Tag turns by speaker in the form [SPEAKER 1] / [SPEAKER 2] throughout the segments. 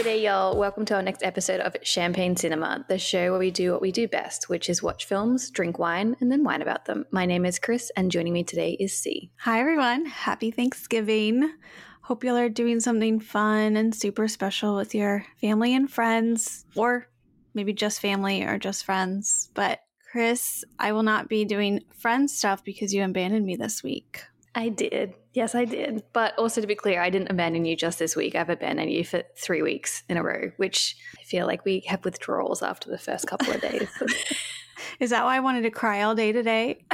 [SPEAKER 1] G'day, y'all. Welcome to our next episode of Champagne Cinema, the show where we do what we do best, which is watch films, drink wine, and then whine about them. My name is Chris, and joining me today is C.
[SPEAKER 2] Hi, everyone. Happy Thanksgiving. Hope y'all are doing something fun and super special with your family and friends, or maybe just family or just friends. But, Chris, I will not be doing friend stuff because you abandoned me this week.
[SPEAKER 1] I did. Yes, I did. But also to be clear, I didn't abandon you just this week. I've abandoned you for three weeks in a row, which I feel like we have withdrawals after the first couple of days.
[SPEAKER 2] Is that why I wanted to cry all day today?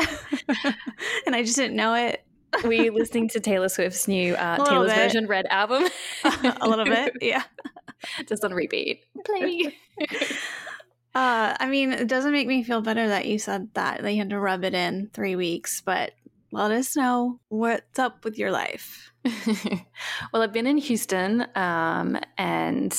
[SPEAKER 2] and I just didn't know it.
[SPEAKER 1] We were you listening to Taylor Swift's new uh, Taylor's
[SPEAKER 2] bit.
[SPEAKER 1] version Red album?
[SPEAKER 2] a little bit, yeah.
[SPEAKER 1] just on repeat. Play.
[SPEAKER 2] Uh, I mean, it doesn't make me feel better that you said that, that you had to rub it in three weeks, but let us know what's up with your life.
[SPEAKER 1] well, I've been in Houston um, and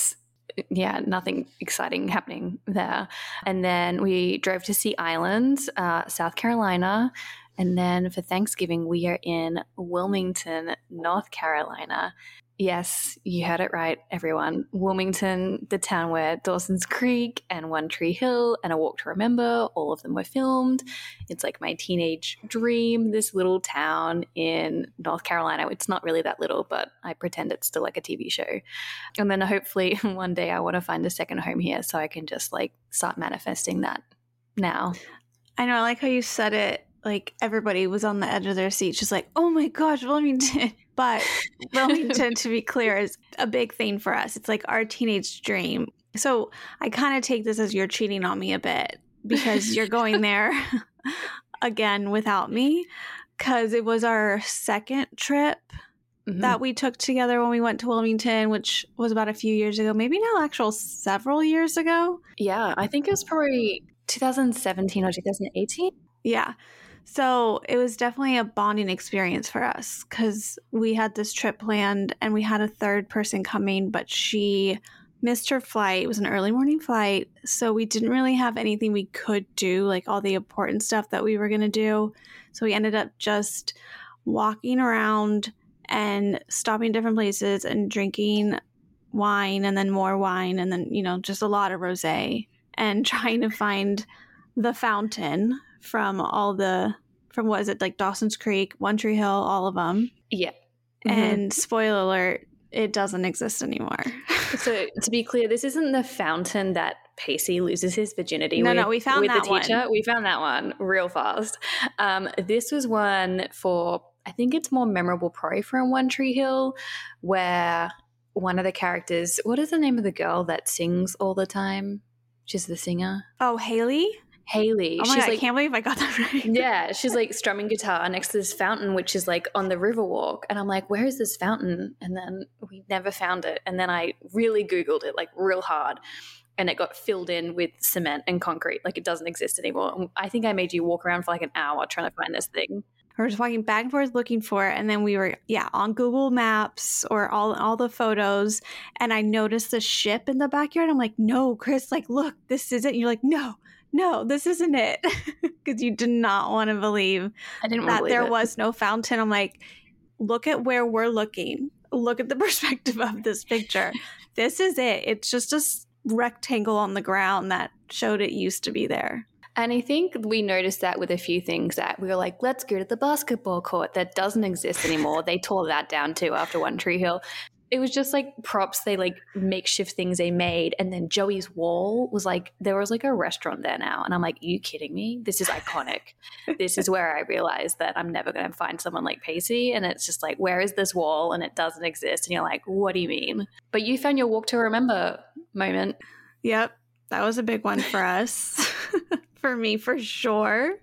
[SPEAKER 1] yeah, nothing exciting happening there. And then we drove to Sea Island, uh, South Carolina. And then for Thanksgiving, we are in Wilmington, North Carolina. Yes, you heard it right, everyone. Wilmington, the town where Dawson's Creek and One Tree Hill and A Walk to Remember, all of them were filmed. It's like my teenage dream, this little town in North Carolina. It's not really that little, but I pretend it's still like a TV show. And then hopefully one day I want to find a second home here so I can just like start manifesting that now.
[SPEAKER 2] I know, I like how you said it like everybody was on the edge of their seat, just like, oh my gosh, Wilmington. But Wilmington, to be clear, is a big thing for us. It's like our teenage dream. So I kind of take this as you're cheating on me a bit because you're going there again without me because it was our second trip
[SPEAKER 1] Mhm.
[SPEAKER 2] that we took together when we went to Wilmington, which was about a few years ago, maybe now actual several years ago.
[SPEAKER 1] yeah, I think it was probably 2017 or 2018.
[SPEAKER 2] Yeah. So it was definitely a bonding experience for us because we had this trip planned and we had a third person coming, but she missed her flight. It was an early morning flight. So we didn't really have anything we could do, like all the important stuff that we were going to do. So we ended up just walking around and stopping different places and drinking wine and then more wine and then, you know, just a lot of rose and trying to find the fountain from all the from what is it like Dawson's Creek, One Tree Hill, all of them.
[SPEAKER 1] Yeah.
[SPEAKER 2] And spoiler alert, it doesn't exist anymore.
[SPEAKER 1] So to be clear, this isn't the fountain that Pacey loses his virginity
[SPEAKER 2] No,
[SPEAKER 1] with.
[SPEAKER 2] no, we found
[SPEAKER 1] with
[SPEAKER 2] that
[SPEAKER 1] the teacher.
[SPEAKER 2] one.
[SPEAKER 1] We found that one real fast. Um, this was one for I think it's more memorable probably from One Tree Hill, where one of the characters. What is the name of the girl that sings all the time? She's the singer,
[SPEAKER 2] oh, Haley?
[SPEAKER 1] Haley.
[SPEAKER 2] Oh
[SPEAKER 1] She's
[SPEAKER 2] god, I
[SPEAKER 1] like
[SPEAKER 2] can't believe I got that right.
[SPEAKER 1] yeah, she's like strumming guitar next to this fountain, which is like on the Riverwalk. And I'm like, where is this fountain? And then we never found it. And then I really Googled it like real hard. And it got filled in with cement and concrete. Like it doesn't exist anymore. And I think I made you walk around for like an hour trying to find this thing.
[SPEAKER 2] We were just walking back and forth looking for it, and then we were yeah on Google Maps or all all the photos, and I noticed the ship in the backyard. I'm like, no, Chris, like look, this isn't. And you're like, no, no, this isn't it, because you did not want to believe
[SPEAKER 1] I didn't
[SPEAKER 2] that there
[SPEAKER 1] it.
[SPEAKER 2] was no fountain. I'm like, look at where we're looking. Look at the perspective of this picture. this is it. It's just a rectangle on the ground that showed it used to be there.
[SPEAKER 1] And I think we noticed that with a few things that we were like, let's go to the basketball court that doesn't exist anymore. they tore that down too after One Tree Hill. It was just like props, they like makeshift things they made. And then Joey's wall was like, there was like a restaurant there now. And I'm like, you kidding me? This is iconic. this is where I realized that I'm never going to find someone like Pacey. And it's just like, where is this wall? And it doesn't exist. And you're like, what do you mean? But you found your walk to remember moment.
[SPEAKER 2] Yep, that was a big one for us. for me, for sure.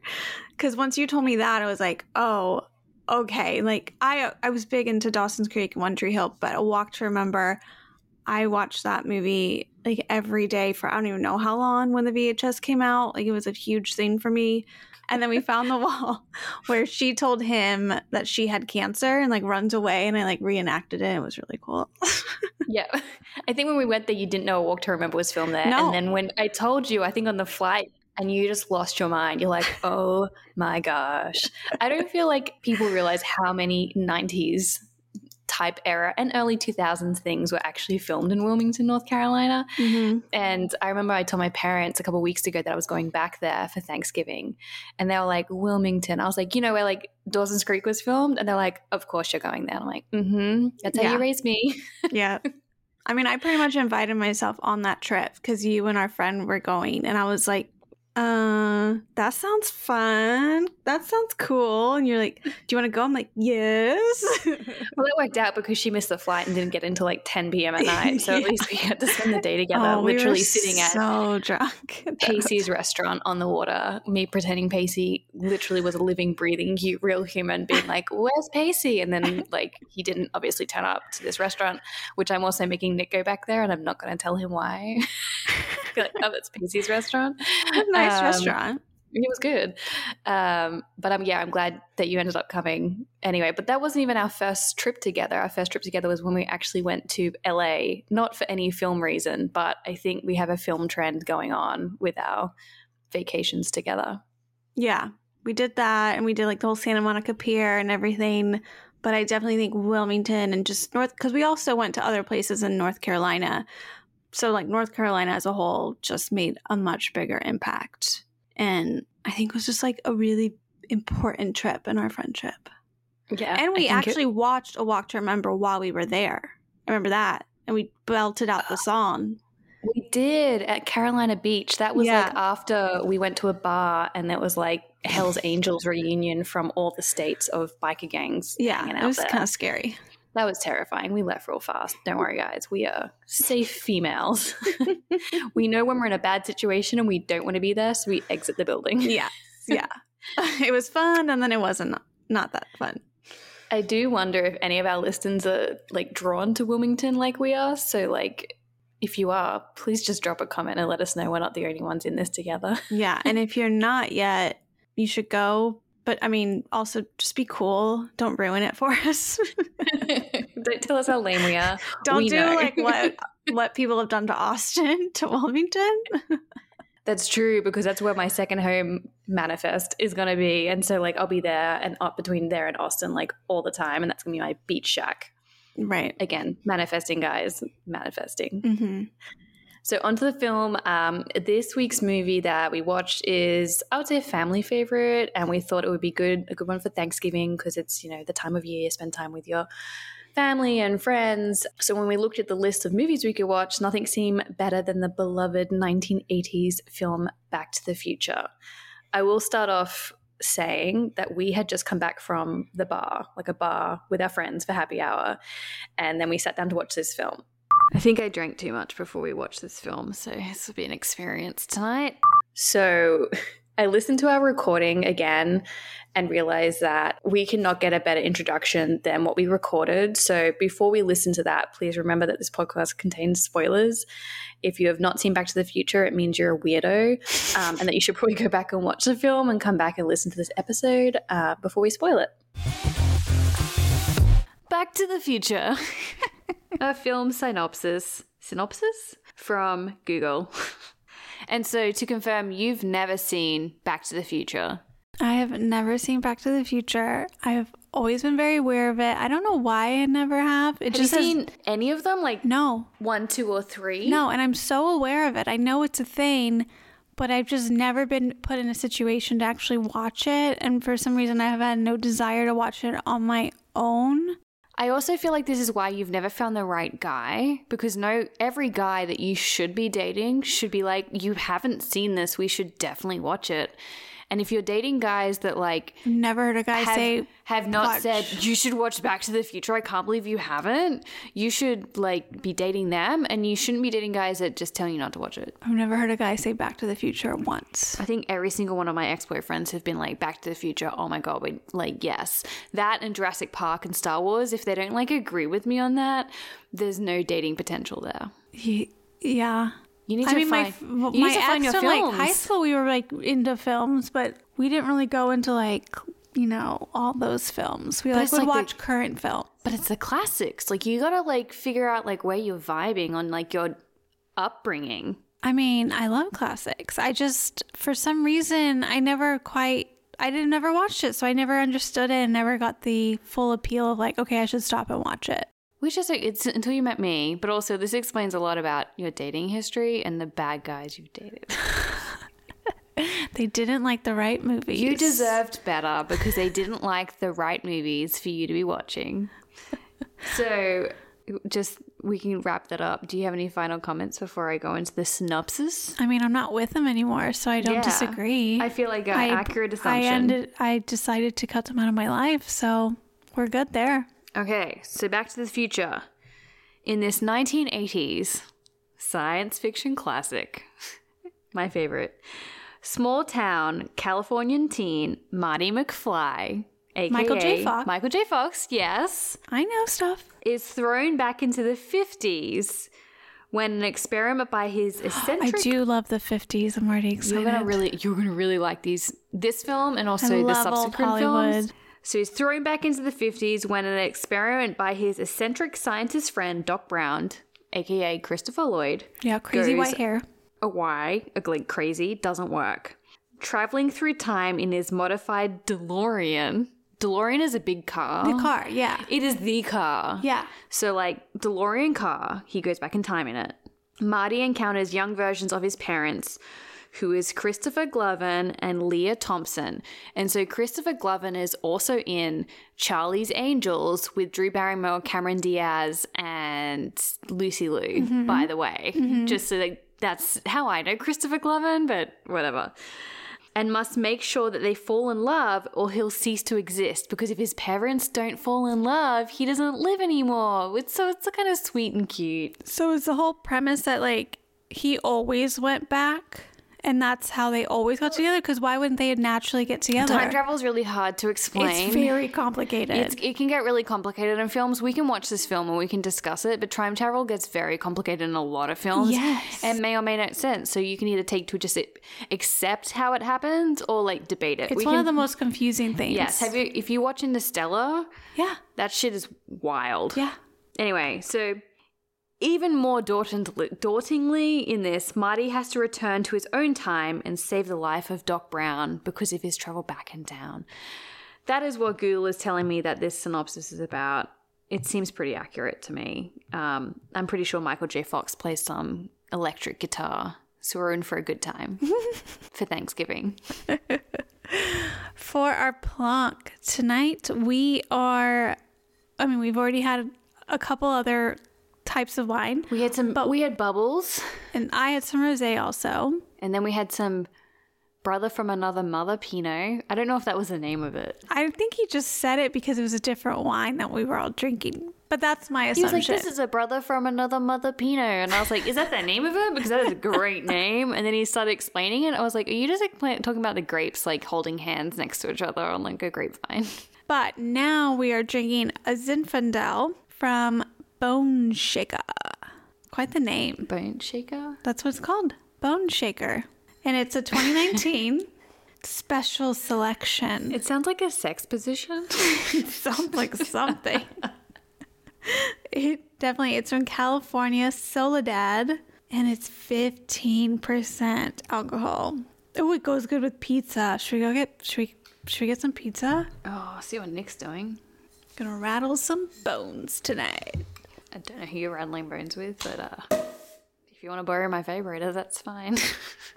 [SPEAKER 2] Because once you told me that, I was like, oh, okay. Like I, I was big into Dawson's Creek and One Tree Hill, but a Walk to Remember, I watched that movie like every day for I don't even know how long when the VHS came out. Like it was a huge thing for me. And then we found the wall where she told him that she had cancer and like runs away, and I like reenacted it. It was really cool.
[SPEAKER 1] Yeah. I think when we went there, you didn't know a Walk to Remember was filmed there.
[SPEAKER 2] No.
[SPEAKER 1] And then when I told you, I think on the flight, and you just lost your mind. You're like, oh my gosh. I don't feel like people realize how many 90s type era and early 2000s things were actually filmed in Wilmington, North Carolina.
[SPEAKER 2] Mm-hmm.
[SPEAKER 1] And I remember I told my parents a couple weeks ago that I was going back there for Thanksgiving. And they were like, Wilmington. I was like, you know, where like Dawson's Creek was filmed? And they're like, of course you're going there. And I'm like, mm hmm. That's how
[SPEAKER 2] Yeah.
[SPEAKER 1] you raised me.
[SPEAKER 2] Yeah. I mean, I pretty much invited myself on that trip because you and our friend were going, and I was like, uh, that sounds fun. That sounds cool. And you're like, do you want to go? I'm like, yes.
[SPEAKER 1] Well, it worked out because she missed the flight and didn't get until like 10 p.m. at night. So at least we had to spend the day together,
[SPEAKER 2] Oh, we
[SPEAKER 1] literally sitting at
[SPEAKER 2] so drunk.
[SPEAKER 1] Pacey's restaurant on the water. Me pretending Pacey literally was a living, breathing, hu- real human, being like, "Where's Pacey?" And then like he didn't obviously turn up to this restaurant, which I'm also making Nick go back there, and I'm not going to tell him why. like, oh, it's Pacey's restaurant.
[SPEAKER 2] nice
[SPEAKER 1] Um,
[SPEAKER 2] restaurant.
[SPEAKER 1] It was good, um, but um, yeah, I'm glad that you ended up coming anyway. But that wasn't even our first trip together. Our first trip together was when we actually went to LA, not for any film reason, but I think we have a film trend going on with our vacations together.
[SPEAKER 2] Yeah, we did that, and we did like the whole Santa Monica Pier and everything. But I definitely think Wilmington and just North, because we also went to other places in North Carolina. So, like, North Carolina as a whole just made a much bigger impact. And I think it was just like a really important trip in our friendship.
[SPEAKER 1] Yeah,
[SPEAKER 2] And we
[SPEAKER 1] think it-
[SPEAKER 2] actually watched A Walk to Remember while we were there. I remember that. And we belted out the song.
[SPEAKER 1] we did at Carolina Beach. That was
[SPEAKER 2] Yeah.
[SPEAKER 1] like after we went to a bar, and it was like Hell's Angels reunion from all the states of biker gangs.
[SPEAKER 2] Yeah, it was kind of scary.
[SPEAKER 1] That was terrifying. We left real fast. Don't worry, guys. We are safe females. we know when we're in a bad situation and we don't want to be there, so we exit the building.
[SPEAKER 2] Yeah. Yeah. it was fun, and then it wasn't not that fun.
[SPEAKER 1] I do wonder if any of our listeners are like drawn to Wilmington like we are. So, like, if you are, please just drop a comment and let us know we're not the only ones in this together.
[SPEAKER 2] Yeah, and if you're not yet, you should go. But I mean, also just be cool. Don't ruin it for us.
[SPEAKER 1] don't tell us how lame we are.
[SPEAKER 2] Don't
[SPEAKER 1] We
[SPEAKER 2] do
[SPEAKER 1] know.
[SPEAKER 2] like what what people have done to Austin, to Wilmington.
[SPEAKER 1] That's true because that's where my second home manifest is going to be. And so, like, I'll be there and up between there and Austin, like, all the time. And that's going to be my beach shack.
[SPEAKER 2] Right.
[SPEAKER 1] Again, manifesting, guys, manifesting.
[SPEAKER 2] hmm
[SPEAKER 1] So, onto the film. Um, this week's movie that we watched is, I would say, a family favorite. And we thought it would be good, a good one for Thanksgiving because it's, you know, the time of year, you spend time with your family and friends. So, when we looked at the list of movies we could watch, nothing seemed better than the beloved 1980s film Back to the Future. I will start off saying that we had just come back from the bar, like a bar with our friends for happy hour. And then we sat down to watch this film. I think I drank too much before we watched this film, so this will be an experience tonight. So I listened to our recording again and realized that we cannot get a better introduction than what we recorded. So before we listen to that, please remember that this podcast contains spoilers. If you have not seen Back to the Future, it means you're a weirdo um, and that you should probably go back and watch the film and come back and listen to this episode uh, before we spoil it. Back to the Future. a film synopsis. Synopsis? From Google. and so to confirm, you've never seen Back to the Future.
[SPEAKER 2] I have never seen Back to the Future. I've always been very aware of it. I don't know why I never have. It
[SPEAKER 1] Have
[SPEAKER 2] just
[SPEAKER 1] you
[SPEAKER 2] has-
[SPEAKER 1] seen any of them? Like
[SPEAKER 2] no,
[SPEAKER 1] one, two, or three?
[SPEAKER 2] no, and I'm so aware of it. I know it's a thing, but I've just never been put in a situation to actually watch it. And for some reason, I have had no desire to watch it on my own.
[SPEAKER 1] I also feel like this is why you've never found the right guy because no every guy that you should be dating should be like you haven't seen this we should definitely watch it. And if you're dating guys that like
[SPEAKER 2] never heard a guy
[SPEAKER 1] have,
[SPEAKER 2] say,
[SPEAKER 1] have not
[SPEAKER 2] watch.
[SPEAKER 1] said you should watch Back to the Future. I can't believe you haven't. You should like be dating them, and you shouldn't be dating guys that just tell you not to watch it.
[SPEAKER 2] I've never heard a guy say Back to the Future once.
[SPEAKER 1] I think every single one of my ex boyfriends have been like Back to the Future. Oh my god, we like yes, that and Jurassic Park and Star Wars. If they don't like agree with me on that, there's no dating potential there.
[SPEAKER 2] Ye- yeah.
[SPEAKER 1] You need to
[SPEAKER 2] I mean,
[SPEAKER 1] find.
[SPEAKER 2] my f-
[SPEAKER 1] you
[SPEAKER 2] my
[SPEAKER 1] need to find your
[SPEAKER 2] from like high school, we were like into films, but we didn't really go into like you know all those films. We
[SPEAKER 1] But
[SPEAKER 2] like would
[SPEAKER 1] like the-
[SPEAKER 2] watch current films.
[SPEAKER 1] but it's the classics. Like you gotta like figure out like where you're vibing on like your upbringing.
[SPEAKER 2] I mean, I love classics. I just for some reason I never quite I didn't never watched it, so I never understood it and never got the full appeal of like, okay, I should stop and watch it.
[SPEAKER 1] Which is it's until you met me, but also this explains a lot about your dating history and the bad guys you've dated.
[SPEAKER 2] They didn't like the right movies.
[SPEAKER 1] You deserved better because they didn't like the right movies for you to be watching. So, just we can wrap that up. Do you have any final comments before I go into the synopsis?
[SPEAKER 2] I mean, I'm not with them anymore, so I don't
[SPEAKER 1] Yeah.
[SPEAKER 2] disagree.
[SPEAKER 1] I feel like an accurate
[SPEAKER 2] I ended. I decided to cut them out of my life, so we're good there.
[SPEAKER 1] Okay, so Back to the Future. In this 1980s science fiction classic, my favorite, small town Californian teen Marty McFly, aka
[SPEAKER 2] Michael J. Fox.
[SPEAKER 1] Michael J. Fox, yes,
[SPEAKER 2] I know stuff.
[SPEAKER 1] is thrown back into the 50s when an experiment by his eccentric I
[SPEAKER 2] do love the 50s. I'm already excited.
[SPEAKER 1] You're gonna really, you're gonna really like these. This film and also the subsequent
[SPEAKER 2] Hollywood.
[SPEAKER 1] films. So he's thrown back into the 50s when an experiment by his eccentric scientist friend Doc Brown, aka Christopher Lloyd,
[SPEAKER 2] Yeah, crazy white hair.
[SPEAKER 1] awry, like crazy, doesn't work. Traveling through time in his modified DeLorean. DeLorean is a big car.
[SPEAKER 2] The car, yeah.
[SPEAKER 1] It is the car.
[SPEAKER 2] Yeah.
[SPEAKER 1] So, like, DeLorean car, he goes back in time in it. Marty encounters young versions of his parents, who is Christopher Glovin and Lea Thompson. And so, Christopher Glovin is also in Charlie's Angels with Drew Barrymore, Cameron Diaz, and Lucy Liu, mm-hmm. by the way. Mm-hmm. Just so that that's how I know Christopher Glovin, but whatever. And must make sure that they fall in love or he'll cease to exist because if his parents don't fall in love he doesn't live anymore. It's so it's kind of sweet and cute.
[SPEAKER 2] So is the whole premise that like he always went back and that's how they always got together? Because why wouldn't they naturally get together?
[SPEAKER 1] time travel is really hard to explain
[SPEAKER 2] It's very complicated.
[SPEAKER 1] It's, it can get really complicated in films. We can watch this film and we can discuss it, but time travel gets very complicated in a lot of films.
[SPEAKER 2] Yes.
[SPEAKER 1] And may or may not sense. So you can either take to just accept how it happens or like debate it.
[SPEAKER 2] it's
[SPEAKER 1] we
[SPEAKER 2] one
[SPEAKER 1] can,
[SPEAKER 2] of the most confusing things.
[SPEAKER 1] Yes. Have you if you watch Interstellar,
[SPEAKER 2] Yeah.
[SPEAKER 1] that shit is wild.
[SPEAKER 2] Yeah.
[SPEAKER 1] Anyway, so even more dauntingly, in this, Marty has to return to his own time and save the life of Doc Brown because of his travel back in town. That is what Google is telling me that this synopsis is about. It seems pretty accurate to me. Um, I'm pretty sure Michael J. Fox plays some electric guitar, so we're in for a good time for Thanksgiving.
[SPEAKER 2] For our plonk tonight, we are. I mean, we've already had a couple other types of wine,
[SPEAKER 1] We had some, but we had bubbles,
[SPEAKER 2] and I had some rosé also.
[SPEAKER 1] and then we had some brother from another mother Pinot. I don't know if that was the name of it.
[SPEAKER 2] I think he just said it because it was a different wine that we were all drinking. But that's my assumption.
[SPEAKER 1] He was like, "This is a brother from another mother Pinot," and I was like, "Is that the name of it? Because that is a great name." And then he started explaining it. I was like, "Are you just like, talking about the grapes like holding hands next to each other on like a grapevine?"
[SPEAKER 2] But now we are drinking a Zinfandel from Bone Shaker. Quite the name.
[SPEAKER 1] Bone shaker.
[SPEAKER 2] That's what it's called. Bone Shaker. And it's a 2019 special selection.
[SPEAKER 1] It sounds like a sex position.
[SPEAKER 2] It sounds like something. it definitely it's from California, Soledad, and it's 15% alcohol. Oh, it goes good with pizza. Should we go get should we should we get some pizza?
[SPEAKER 1] oh, see what Nick's doing.
[SPEAKER 2] Gonna rattle some bones tonight.
[SPEAKER 1] I don't know who you're rattling bones with, but uh, if you want to borrow my vibrator, that's fine.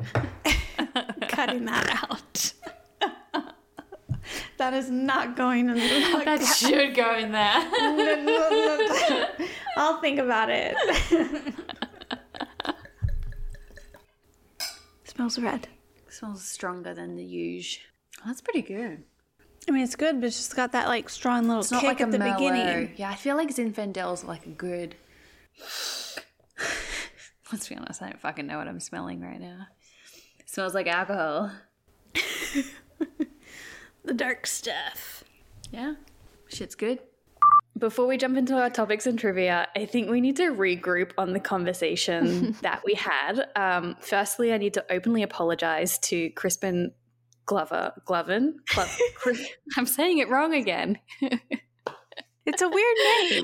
[SPEAKER 2] Cutting that out. that is not going in the
[SPEAKER 1] that should go in there.
[SPEAKER 2] I'll think about it. Smells red.
[SPEAKER 1] smells stronger than the usual. That's pretty good.
[SPEAKER 2] I mean, it's good, but it's just got that like strong little
[SPEAKER 1] It's not
[SPEAKER 2] kick
[SPEAKER 1] like
[SPEAKER 2] at
[SPEAKER 1] a
[SPEAKER 2] the
[SPEAKER 1] mellow.
[SPEAKER 2] beginning.
[SPEAKER 1] Yeah, I feel like Zinfandel's like good. Let's be honest, I don't fucking know what I'm smelling right now. It smells like alcohol.
[SPEAKER 2] The dark stuff.
[SPEAKER 1] Yeah, shit's good. Before we jump into our topics and trivia, I think we need to regroup on the conversation that we had. Um, firstly, I need to openly apologize to Crispin Glover. Glovin? Glo- I'm saying it wrong again.
[SPEAKER 2] It's a weird name.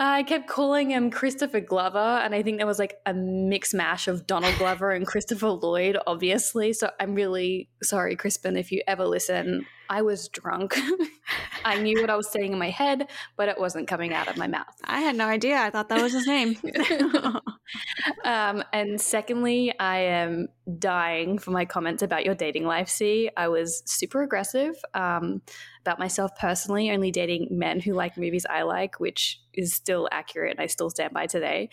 [SPEAKER 1] I kept calling him Christopher Glover, and I think there was like a mix mash of Donald Glover and Christopher Lloyd, obviously. So I'm really sorry, Crispin, if you ever listen. I was drunk. I knew what I was saying in my head, but it wasn't coming out of my mouth.
[SPEAKER 2] I had no idea. I thought that was his name.
[SPEAKER 1] um, and secondly, I am dying for my comments about your dating life. See, I was super aggressive um, about myself personally, only dating men who like movies I like, which is still accurate. And I still stand by today.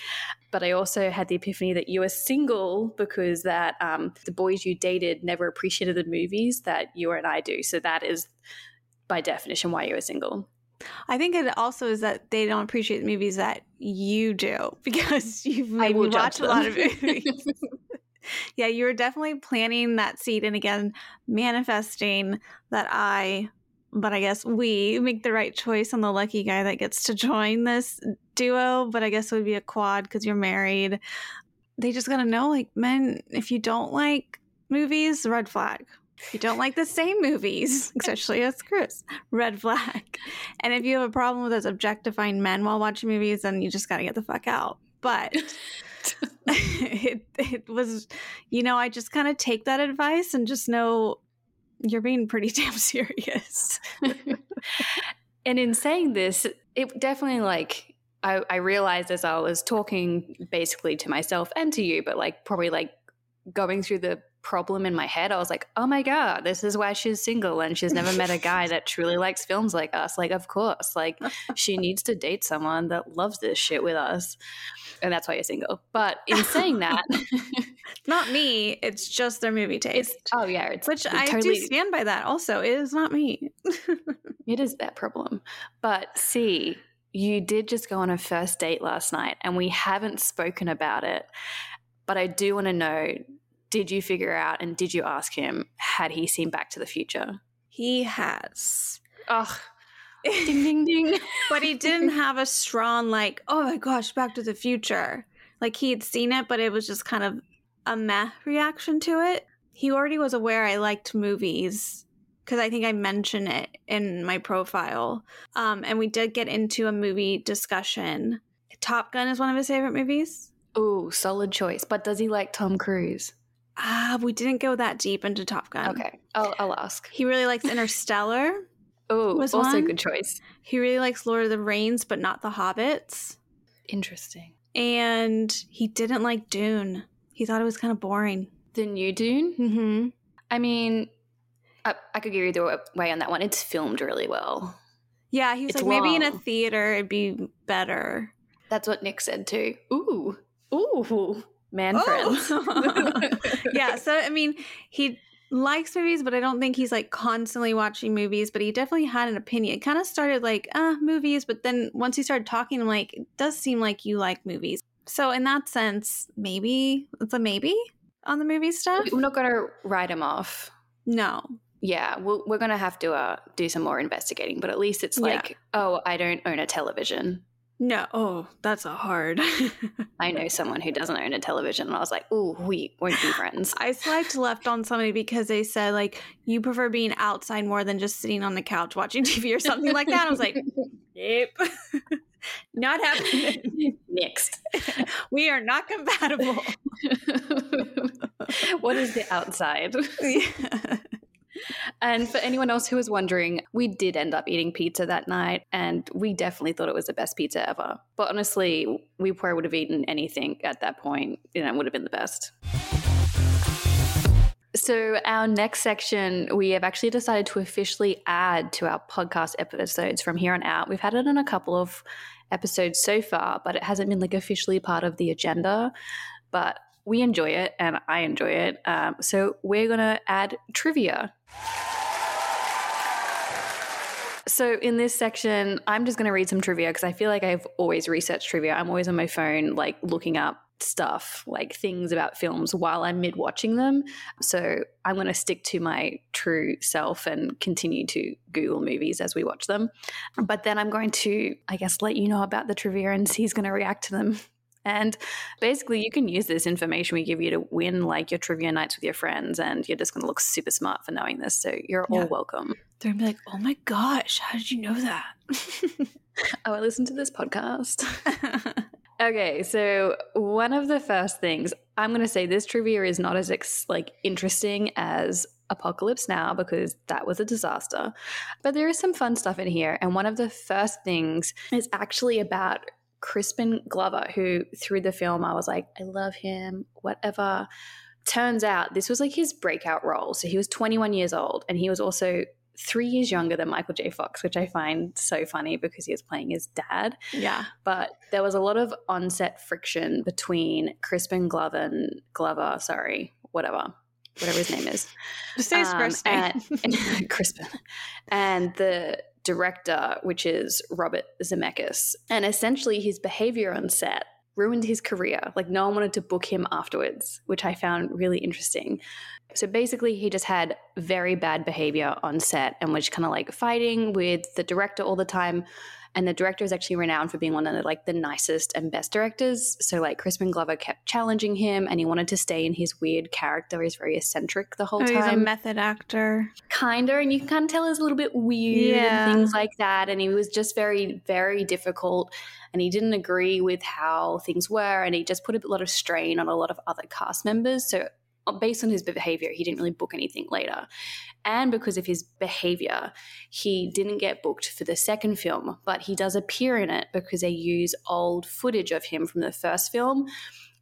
[SPEAKER 1] But I also had the epiphany that you were single because that um, the boys you dated never appreciated the movies that you and I do. So that is by definition why you were single.
[SPEAKER 2] I think it also is that they don't appreciate the movies that you do because you've maybe watched a lot of movies. yeah, you were definitely planting that seed and again manifesting that I but I guess we make the right choice on the lucky guy that gets to join this duo. But I guess it would be a quad because you're married. They just gotta know, like, men, if you don't like movies, red flag. If you don't like the same movies, especially as Chris, red flag. And if you have a problem with us objectifying men while watching movies, then you just gotta get the fuck out. But it, it was, you know, I just kind of take that advice and just know you're being pretty damn serious.
[SPEAKER 1] and in saying this, it definitely like I, I realized as I was talking basically to myself and to you, but like probably like going through the problem in my head, I was like, oh my God, this is why she's single and she's never met a guy that truly likes films like us. Like, of course, like she needs to date someone that loves this shit with us. And that's why you're single. But in saying that,
[SPEAKER 2] not me, it's just their movie taste.
[SPEAKER 1] oh, yeah. It's,
[SPEAKER 2] Which I totally, do stand by that also. It is not me.
[SPEAKER 1] it is that problem. But see, you did just go on a first date last night and we haven't spoken about it. But I do want to know did you figure out and did you ask him had he seen Back to the Future?
[SPEAKER 2] He has.
[SPEAKER 1] Ugh. ding ding ding.
[SPEAKER 2] but he didn't have a strong like, oh my gosh, Back to the Future. Like he had seen it, but it was just kind of a meh reaction to it. He already was aware I liked movies because I think I mentioned it in my profile. Um, and we did get into a movie discussion. Top Gun is one of his favorite movies.
[SPEAKER 1] Oh, solid choice. But does he like Tom Cruise?
[SPEAKER 2] Ah, we didn't go that deep into Top Gun.
[SPEAKER 1] Okay, I'll, I'll ask.
[SPEAKER 2] He really likes Interstellar.
[SPEAKER 1] oh, also one. a good choice.
[SPEAKER 2] He really likes Lord of the Rings, but not the Hobbits.
[SPEAKER 1] Interesting.
[SPEAKER 2] And he didn't like Dune. He thought it was kind of boring.
[SPEAKER 1] The new Dune?
[SPEAKER 2] Mm-hmm.
[SPEAKER 1] I mean, I, I could you the way on that one. It's filmed really well.
[SPEAKER 2] Yeah, he was it's like, long. maybe in a theater it'd be better.
[SPEAKER 1] That's what Nick said too. Ooh. Ooh man oh.
[SPEAKER 2] friends. yeah. So, I mean, he likes movies, but I don't think he's like constantly watching movies, but he definitely had an opinion. Kind of started like, uh, movies, but then once he started talking, I'm like, it does seem like you like movies. So, in that sense, maybe it's a maybe on the movie stuff.
[SPEAKER 1] We're not going to write him off.
[SPEAKER 2] No.
[SPEAKER 1] Yeah, we we are going to have to uh, do some more investigating, but at least it's like, yeah. oh, I don't own a television.
[SPEAKER 2] No, oh, that's a hard.
[SPEAKER 1] I know someone who doesn't own a television, and I was like, "Oh, we won't be friends."
[SPEAKER 2] I swiped left on somebody because they said like you prefer being outside more than just sitting on the couch watching TV or something like that. I was like, "Yep, not happening."
[SPEAKER 1] Next,
[SPEAKER 2] we are not compatible.
[SPEAKER 1] what is the outside? Yeah. And for anyone else who was wondering, we did end up eating pizza that night and we definitely thought it was the best pizza ever. But honestly, we probably would have eaten anything at that point, you know, it would have been the best. So, our next section, we have actually decided to officially add to our podcast episodes from here on out. We've had it in a couple of episodes so far, but it hasn't been like officially part of the agenda. But we enjoy it and I enjoy it. Um, so, we're going to add trivia so, in this section, I'm just going to read some trivia because I feel like I've always researched trivia. I'm always on my phone, like looking up stuff, like things about films while I'm mid watching them. So, I'm going to stick to my true self and continue to Google movies as we watch them. But then I'm going to, I guess, let you know about the trivia and he's going to react to them. And basically, you can use this information we give you to win like your trivia nights with your friends, and you're just going to look super smart for knowing this. So you're yeah. all welcome.
[SPEAKER 2] They're gonna be like, "Oh my gosh, how did you know that?"
[SPEAKER 1] oh, I listened to this podcast. okay, so one of the first things I'm going to say this trivia is not as ex- like interesting as Apocalypse Now because that was a disaster. But there is some fun stuff in here, and one of the first things is actually about Crispin Glover, who through the film I was like, I love him, whatever. Turns out this was like his breakout role. So he was 21 years old, and he was also three years younger than Michael J. Fox, which I find so funny because he was playing his dad.
[SPEAKER 2] Yeah.
[SPEAKER 1] But there was a lot of onset friction between Crispin Glover and Glover, sorry, whatever, whatever his name is.
[SPEAKER 2] Just say his
[SPEAKER 1] Um,
[SPEAKER 2] first name.
[SPEAKER 1] and- and Crispin. And the director, which is Robert Zemeckis. And essentially his behavior on set ruined his career. Like no one wanted to book him afterwards, which I found really interesting. So basically he just had very bad behavior on set and was kind of like fighting with the director all the time. And the director is actually renowned for being one of the like the nicest and best directors. So like Crispin Glover kept challenging him and he wanted to stay in his weird character. He's very eccentric the whole
[SPEAKER 2] oh,
[SPEAKER 1] time
[SPEAKER 2] he's a method actor.
[SPEAKER 1] kinda and you can kind of tell he's a little bit weird
[SPEAKER 2] Yeah.
[SPEAKER 1] and things like that and he was just very very difficult and he didn't agree with how things were and he just put a lot of strain on a lot of other cast members so based on his behavior he didn't really book anything later and because of his behavior he didn't get booked for the second film but he does appear in it because they use old footage of him from the first film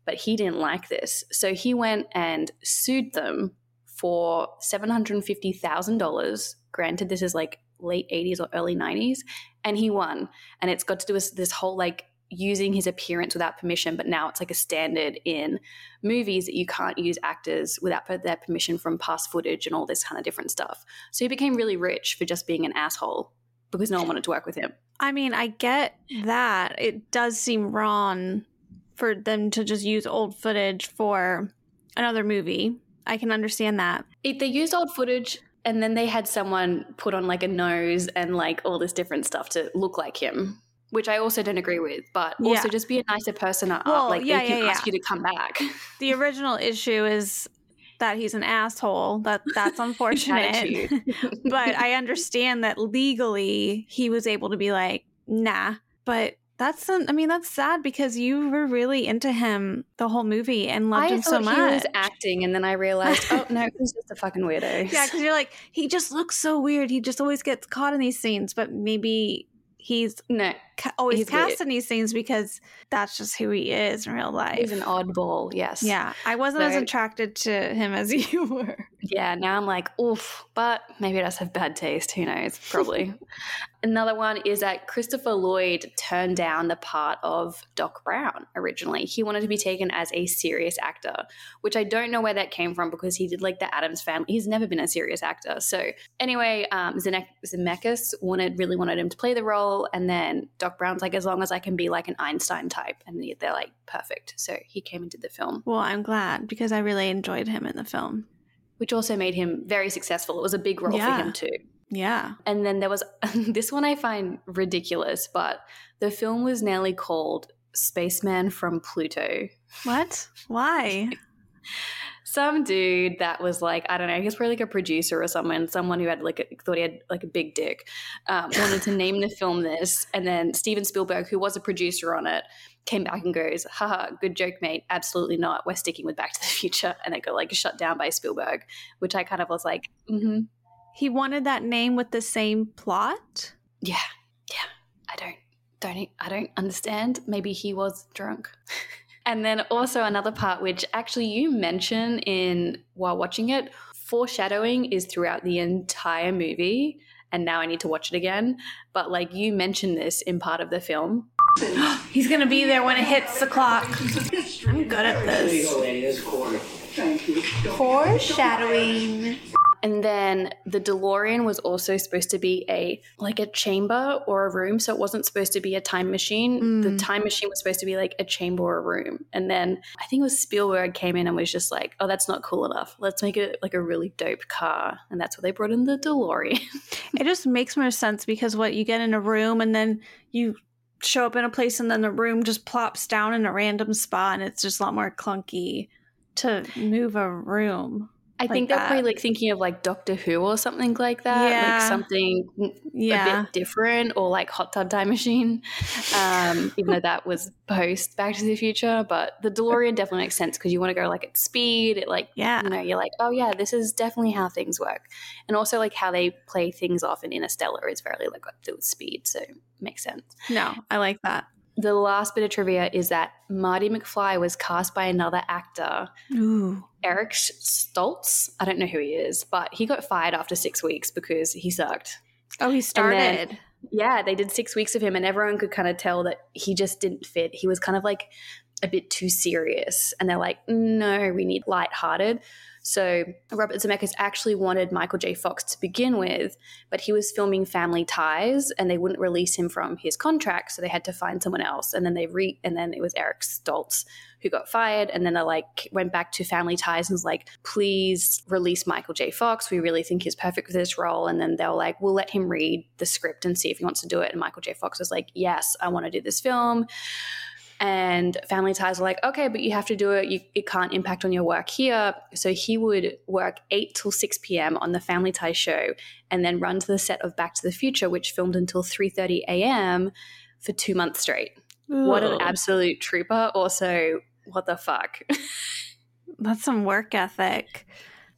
[SPEAKER 1] but he didn't like this so he went and sued them for $750,000. Granted, this is like late 80s or early 90s. And he won. And it's got to do with this whole like using his appearance without permission. But now it's like a standard in movies that you can't use actors without their permission from past footage and all this kind of different stuff. So he became really rich for just being an asshole because no one wanted to work with him.
[SPEAKER 2] I mean, I get that. It does seem wrong for them to just use old footage for another movie. I can understand that.
[SPEAKER 1] It, they used old footage and then they had someone put on like a nose and like all this different stuff to look like him which i also don't agree with but also
[SPEAKER 2] Yeah.
[SPEAKER 1] just be a nicer person at
[SPEAKER 2] Well,
[SPEAKER 1] art like
[SPEAKER 2] yeah,
[SPEAKER 1] they can
[SPEAKER 2] yeah,
[SPEAKER 1] ask you to come back
[SPEAKER 2] The original issue is that he's an asshole. That that's unfortunate. But I understand that legally he was able to be like, nah. But that's I mean that's sad because you were really into him the whole movie and loved
[SPEAKER 1] I
[SPEAKER 2] him so much.
[SPEAKER 1] he was acting, and then I realized, oh no, he's just a fucking weirdo.
[SPEAKER 2] Yeah, because you're like, he just looks so weird. He just always gets caught in these scenes, but maybe he's
[SPEAKER 1] no,
[SPEAKER 2] ca- always
[SPEAKER 1] He's
[SPEAKER 2] cast
[SPEAKER 1] weird.
[SPEAKER 2] in these scenes because that's just who he is in real life.
[SPEAKER 1] he's an oddball. Yes.
[SPEAKER 2] yeah, I wasn't as attracted to him as you were.
[SPEAKER 1] Yeah. Now I'm like, oof. But maybe it does have bad taste. Who knows? Probably. Another one is that Christopher Lloyd turned down the part of Doc Brown originally. He wanted to be taken as a serious actor, which I don't know where that came from because he did like the Addams family. He's never been a serious actor. So anyway, um, Zene- Zemeckis wanted really wanted him to play the role, and then Doc Brown's like, as long as I can be like an Einstein type, and they're like, perfect. So he came into the film,
[SPEAKER 2] Well, I'm glad because I really enjoyed him in the film.
[SPEAKER 1] Which also made him very successful. It was a big role
[SPEAKER 2] Yeah.
[SPEAKER 1] for him too.
[SPEAKER 2] Yeah.
[SPEAKER 1] And then there was this one I find ridiculous, but the film was nearly called Spaceman from Pluto.
[SPEAKER 2] What? Why?
[SPEAKER 1] Some dude that was like, I don't know, he was probably like a producer or someone, someone who had like a, thought he had like a big dick, um, wanted to name the film this. And then Steven Spielberg, who was a producer on it, came back and goes, haha, good joke, mate. Absolutely not. We're sticking with Back to the Future. And it got like shut down by Spielberg, which I kind of was like, mm-hmm.
[SPEAKER 2] He wanted that name with the same plot?
[SPEAKER 1] Yeah, yeah. I don't, don't, I don't understand. Maybe he was drunk. and then also another part, which actually you mention in while watching it, foreshadowing is throughout the entire movie. And now I need to watch it again. But like you mentioned this in part of the film.
[SPEAKER 2] He's to be there when it hits the clock. I'm good at this. Foreshadowing.
[SPEAKER 1] And then the DeLorean was also supposed to be a like a chamber or a room, so it wasn't supposed to be a time machine. The
[SPEAKER 2] Mm.
[SPEAKER 1] time machine was supposed to be like a chamber or a room. And then I think it was Spielberg came in and was just like, "Oh, that's not cool enough. Let's make it like a really dope car." And that's what they brought in the DeLorean.
[SPEAKER 2] It just makes more sense because what you get in a room and then you show up in a place and then the room just plops down in a random spot and it's just a lot more clunky to move a room.
[SPEAKER 1] I think they're probably like thinking of like Doctor Who or something like that,
[SPEAKER 2] Yeah.
[SPEAKER 1] like something
[SPEAKER 2] Yeah.
[SPEAKER 1] a bit different, or like Hot Tub Time Machine. Um, even though that was post Back to the Future, but the DeLorean definitely makes sense because you want to go like at speed. It like
[SPEAKER 2] Yeah.
[SPEAKER 1] you know you're like oh yeah this is definitely how things work, and also like how they play things off in Interstellar is very like with speed, so makes sense.
[SPEAKER 2] No, I like that.
[SPEAKER 1] The last bit of trivia is that Marty McFly was cast by another actor
[SPEAKER 2] Ooh.
[SPEAKER 1] Eric Stoltz. I don't know who he is, but he got fired after six weeks because he sucked.
[SPEAKER 2] Oh, he
[SPEAKER 1] then-
[SPEAKER 2] started.
[SPEAKER 1] Yeah, they did six weeks of him, and everyone could kind of tell that he just didn't fit. He was kind of like a bit too serious, and they're like, no, we need lighthearted. So Robert Zemeckis actually wanted Michael J. Fox to begin with, but he was filming Family Ties, and they wouldn't release him from his contract, so they had to find someone else. And then they re, and then it was Eric Stoltz who got fired, and then they like went back to Family Ties and was like, please release Michael J. Fox. We really think he's perfect for this role. And then they were like, we'll let him read the script and see if he wants to do it. And Michael J. Fox was like, yes, I want to do this film. And Family Ties were like, okay, but you have to do it. You, it can't impact on your work here. So he would work 8 till 6 p.m. on the Family Ties show and then run to the set of Back to the Future, which filmed until 3.30 a.m. for two months straight. What an absolute trooper. Also, what the fuck?
[SPEAKER 2] That's some work ethic.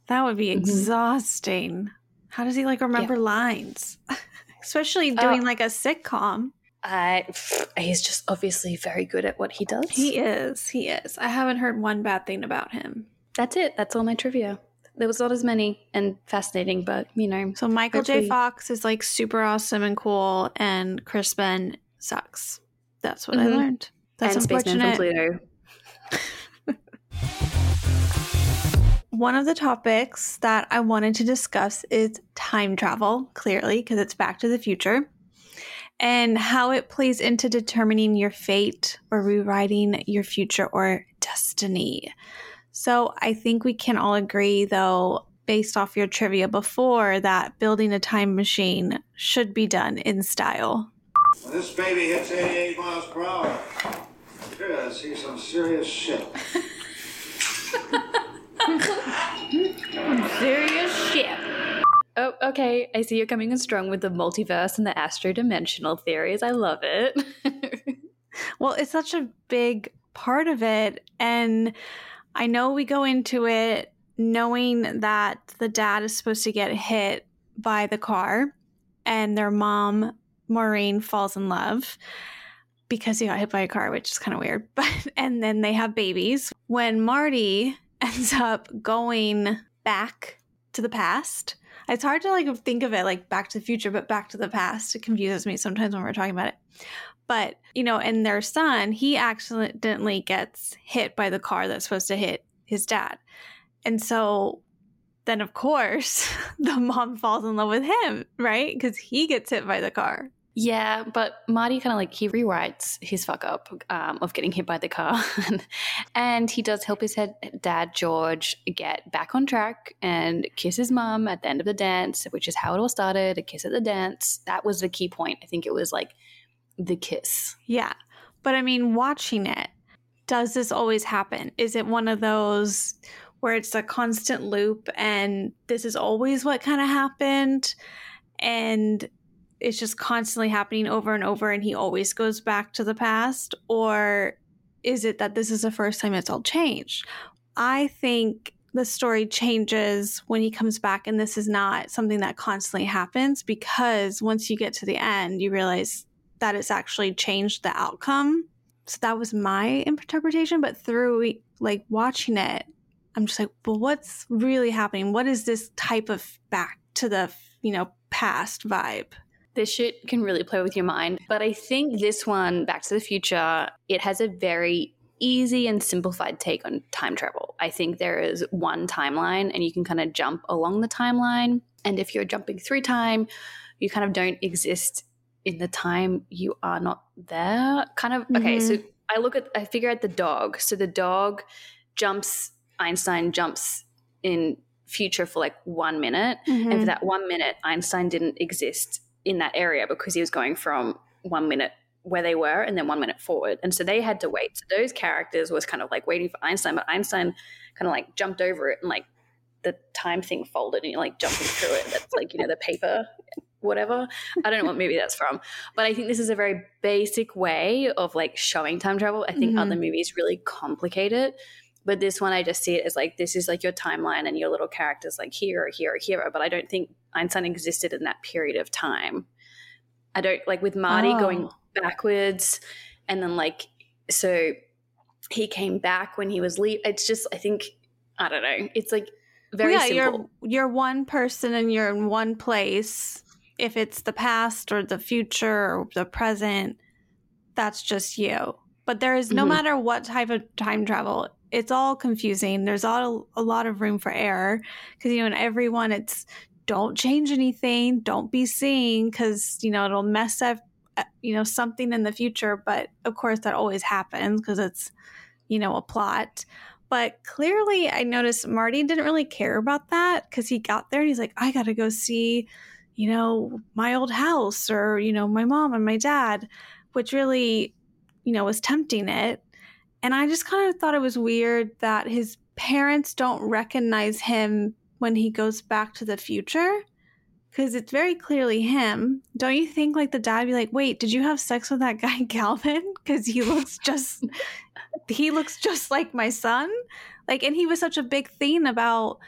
[SPEAKER 2] That would be
[SPEAKER 1] Mhm.
[SPEAKER 2] exhausting. How does he like remember lines? Especially doing like a sitcom.
[SPEAKER 1] I, he's just obviously very good at what he does.
[SPEAKER 2] He is. He is. I haven't heard one bad thing about him.
[SPEAKER 1] That's it. That's all my trivia. There was not as many and fascinating, but you know,
[SPEAKER 2] So Michael J. Fox is like super awesome and cool, and Crispin sucks. That's what I
[SPEAKER 1] Mhm.
[SPEAKER 2] learned. That's
[SPEAKER 1] and Spaceman from
[SPEAKER 2] unfortunate.
[SPEAKER 1] Pluto.
[SPEAKER 2] One of the topics that I wanted to discuss is time travel, clearly, because it's Back to the Future, and how it plays into determining your fate or rewriting your future or destiny. So I think we can all agree, though, based off your trivia before, that building a time machine should be done in style.
[SPEAKER 3] When this baby hits 88 miles per hour, you're gonna see some serious shit.
[SPEAKER 2] Serious shit.
[SPEAKER 1] Oh, okay. I see you're coming in strong with the multiverse and the astro dimensional theories. I love it.
[SPEAKER 2] Well, it's such a big part of it. And I know we go into it knowing that the dad is supposed to get hit by the car and their mom, Maureen, falls in love because he got hit by a car, which is kind of weird. But and then they have babies. When Marty ends up going back to the past, it's hard to like think of it like back to the future, but back to the past. It confuses me sometimes when we're talking about it. But, you know, and their son, he accidentally gets hit by the car that's supposed to hit his dad. And so then, of course, the mom falls in love with him, right? Because he gets hit by the car.
[SPEAKER 1] Yeah, but Marty kind of like he rewrites his fuck up um, of getting hit by the car, and he does help his head, dad George get back on track and kiss his mum at the end of the dance, which is how it all started. A kiss at the dance. That was the key point. I think it was like the kiss.
[SPEAKER 2] Yeah. But I mean, watching it, does this always happen? Is it one of those where it's a constant loop and this is always what kind of happened? And it's just constantly happening over and over and he always goes back to the past? Or is it that this is the first time it's all changed? I think the story changes when he comes back and this is not something that constantly happens because once you get to the end, you realize that it's actually changed the outcome. So that was my interpretation. But through like watching it, I'm just like, well, what's really happening? What is this type of back to the, you know, past vibe?
[SPEAKER 1] This shit can really play with your mind. But I think this one, Back to the Future, it has a very easy and simplified take on time travel. I think there is one timeline and you can kind of jump along the timeline. And if you're jumping through time, you kind of don't exist in the time you are not there. Kind of, okay, so mm-hmm. I look at, I figure out the dog. So the dog jumps, Einstein jumps in future for like one minute. And for mm-hmm. that one minute, Einstein didn't exist in that area because he was going from one minute where they were and then one minute forward. And so they had to wait. So those characters was kind of like waiting for Einstein, but Einstein kind of like jumped over it and like the time thing folded and you're like jumping through it. That's like, you know, the paper, whatever. I don't know what movie that's from. But I think this is a very basic way of like showing time travel. I think
[SPEAKER 2] Mhm.
[SPEAKER 1] other movies really complicate it. But this one, I just see it as like this is like your timeline and your little characters like here, here, here. But I don't think Einstein existed in that period of time. I don't like with Marty going
[SPEAKER 2] Oh.
[SPEAKER 1] backwards and then like so he came back when he was leave. It's just I think I don't know. It's like very
[SPEAKER 2] yeah,
[SPEAKER 1] simple.
[SPEAKER 2] you're you're one person and you're in one place. If it's the past or the future or the present, that's just you. But there is no
[SPEAKER 1] Mhm.
[SPEAKER 2] matter what type of time travel, it's all confusing. There's all a lot of room for error because you know in everyone it's don't change anything, don't be seeing because you know it'll mess up uh, you know something in the future. But of course that always happens because it's you know a plot. But clearly, I noticed Marty didn't really care about that because he got there and he's like, I got to go see, you know, my old house or, you know, my mom and my dad, which really, you know, was tempting it. And I just kind of thought it was weird that his parents don't recognize him when he goes back to the future because it's very clearly him. Don't you think like the dad would be like, wait, did you have sex with that guy Calvin? Because he looks just he looks just like my son. Like, and he was such a big thing about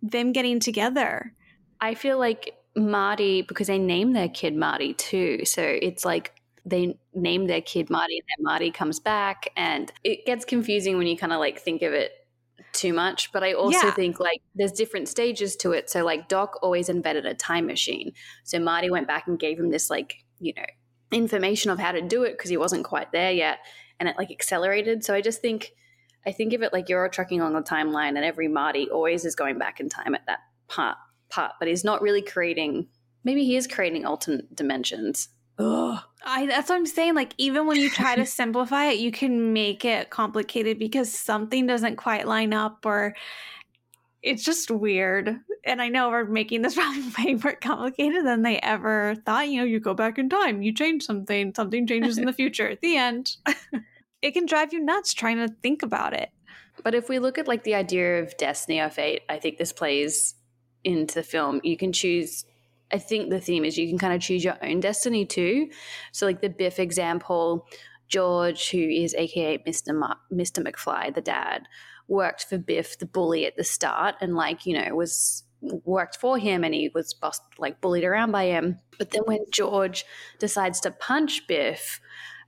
[SPEAKER 2] them getting together.
[SPEAKER 1] I feel like Marty because they named their kid Marty too. So it's like they name their kid Marty and then Marty comes back and it gets confusing when you kind of like think of it too much. But I also
[SPEAKER 2] Yeah.
[SPEAKER 1] think like there's different stages to it. So like Doc always invented a time machine. So Marty went back and gave him this like, you know, information of how to do it because he wasn't quite there yet. And it like accelerated. So I just think I think of it like you're all trucking along the timeline and every Marty always is going back in time at that part part, but he's not really creating maybe he is creating alternate dimensions. Ugh.
[SPEAKER 2] I that's what I'm saying. Like, even when you try to simplify it, you can make it complicated because something doesn't quite line up or it's just weird. And I know we're making this probably way more complicated than they ever thought. You know, you go back in time, you change something, something changes in the future. the end. it can drive you nuts trying to think about it.
[SPEAKER 1] But if we look at like the idea of destiny or fate, I think this plays into the film. You can choose I think the theme is you can kind of choose your own destiny too. So like the Biff example, George, who is aka Mr. Ma- Mr. McFly, the dad, worked for Biff, the bully at the start, and like, you know, was worked for him and he was bust, like bullied around by him. But then when George decides to punch Biff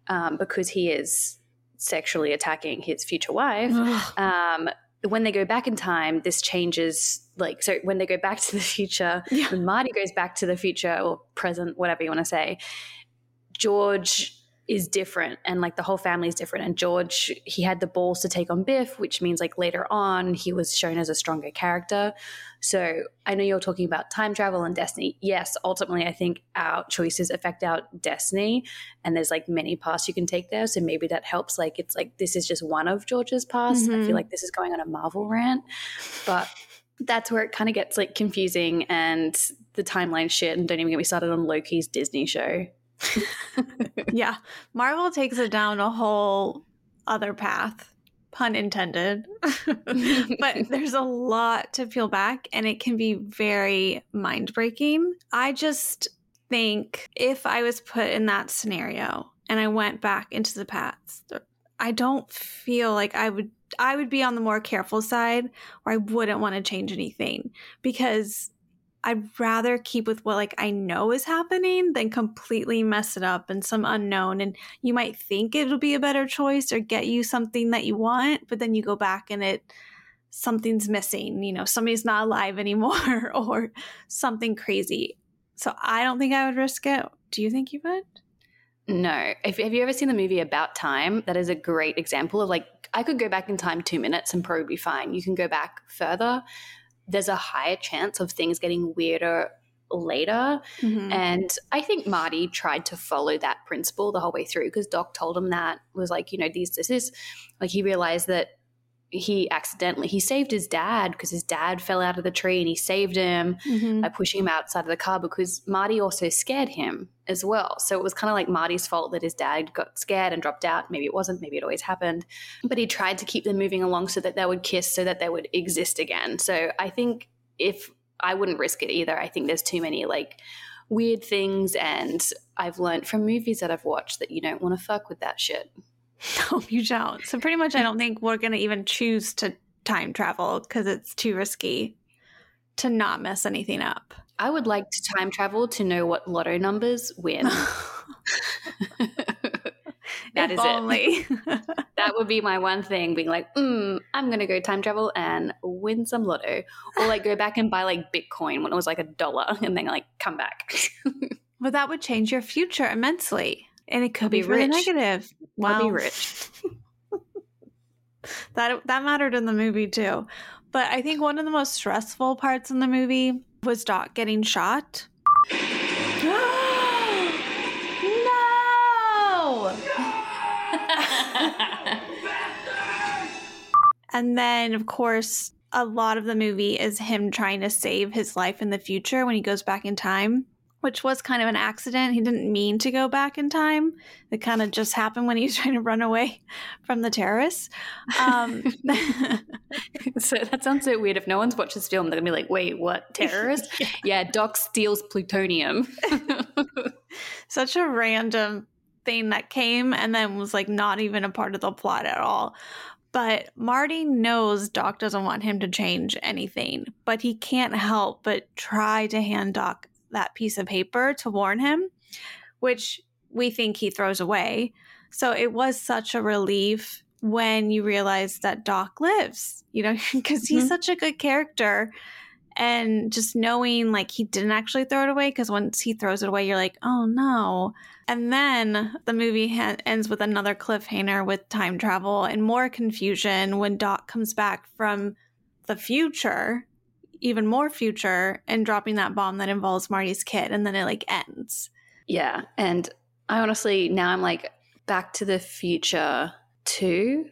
[SPEAKER 1] um, because he is sexually attacking his future wife, um, when they go back in time, this changes. Like, so when they go back to the future,
[SPEAKER 2] Yeah.
[SPEAKER 1] when Marty goes back to the future or present, whatever you want to say, George is different and like the whole family is different. And George, he had the balls to take on Biff, which means like later on he was shown as a stronger character. So I know you're talking about time travel and destiny. Yes, ultimately, I think our choices affect our destiny, and there's like many paths you can take there. So maybe that helps. Like it's like this is just one of George's paths. I
[SPEAKER 2] Mhm.
[SPEAKER 1] feel like this is going on a Marvel rant, but that's where it kind of gets like confusing and the timeline shit. And don't even get me started on Loki's Disney show.
[SPEAKER 2] yeah. Marvel takes it down a whole other path, pun intended. but there's a lot to peel back and it can be very mind breaking. I just think if I was put in that scenario and I went back into the past, I don't feel like I would I would be on the more careful side or I wouldn't want to change anything because I'd rather keep with what like I know is happening than completely mess it up and some unknown and you might think it'll be a better choice or get you something that you want but then you go back and it something's missing you know somebody's not alive anymore or something crazy so i don't think i would risk it do you think you would
[SPEAKER 1] No. If, have you ever seen the movie About Time? That is a great example of like, I could go back in time two minutes and probably be fine. You can go back further. There's a higher chance of things getting weirder later.
[SPEAKER 2] Mhm.
[SPEAKER 1] And I think Marty tried to follow that principle the whole way through because Doc told him that was like, you know, these, this is like he realized that he accidentally he saved his dad because his dad fell out of the tree and he saved him
[SPEAKER 2] Mhm.
[SPEAKER 1] by pushing him outside of the car because Marty also scared him as well. So it was kind of like Marty's fault that his dad got scared and dropped out. Maybe it wasn't, maybe it always happened. But he tried to keep them moving along so that they would kiss, so that they would exist again. So I think if I wouldn't risk it either. I think there's too many like weird things, and I've learned from movies that I've watched that you don't want to fuck with that shit.
[SPEAKER 2] No, you don't. So pretty much, I don't think we're gonna even choose to time travel because it's too risky to not mess anything up.
[SPEAKER 1] I would like to time travel to know what lotto numbers win. That
[SPEAKER 2] If
[SPEAKER 1] is
[SPEAKER 2] only.
[SPEAKER 1] it. that would be my one thing, being like, mm, I'm gonna go time travel and win some lotto, or like go back and buy like Bitcoin when it was like a dollar, and then like come back.
[SPEAKER 2] but that would change your future immensely, and it could
[SPEAKER 1] I'll
[SPEAKER 2] be,
[SPEAKER 1] be
[SPEAKER 2] really negative.
[SPEAKER 1] I'll be
[SPEAKER 2] Wow.
[SPEAKER 1] rich.
[SPEAKER 2] that that mattered in the movie too. But I think one of the most stressful parts in the movie was Doc getting shot.
[SPEAKER 1] no.
[SPEAKER 2] And then, of course, a lot of the movie is him trying to save his life in the future when he goes back in time, which was kind of an accident. He didn't mean to go back in time. It kind of just happened when he was trying to run away from the terrorists. Um,
[SPEAKER 1] so that sounds so weird. If no one's watched this film, they're gonna be like, "Wait, what? Terrorist? yeah, Doc steals plutonium."
[SPEAKER 2] such a random thing that came and then was like not even a part of the plot at all. But Marty knows Doc doesn't want him to change anything, but he can't help but try to hand Doc that piece of paper to warn him, which we think he throws away. So it was such a relief when you realize that Doc lives, you know, because he's
[SPEAKER 1] Mhm.
[SPEAKER 2] such a good character. And just knowing like he didn't actually throw it away, because once he throws it away, you're like, oh no. And then the movie ha- ends with another cliffhanger with time travel and more confusion when Doc comes back from the future, even more future, and dropping that bomb that involves Marty's kid. And then it like ends.
[SPEAKER 1] yeah, and I honestly now I'm like Back to the Future two.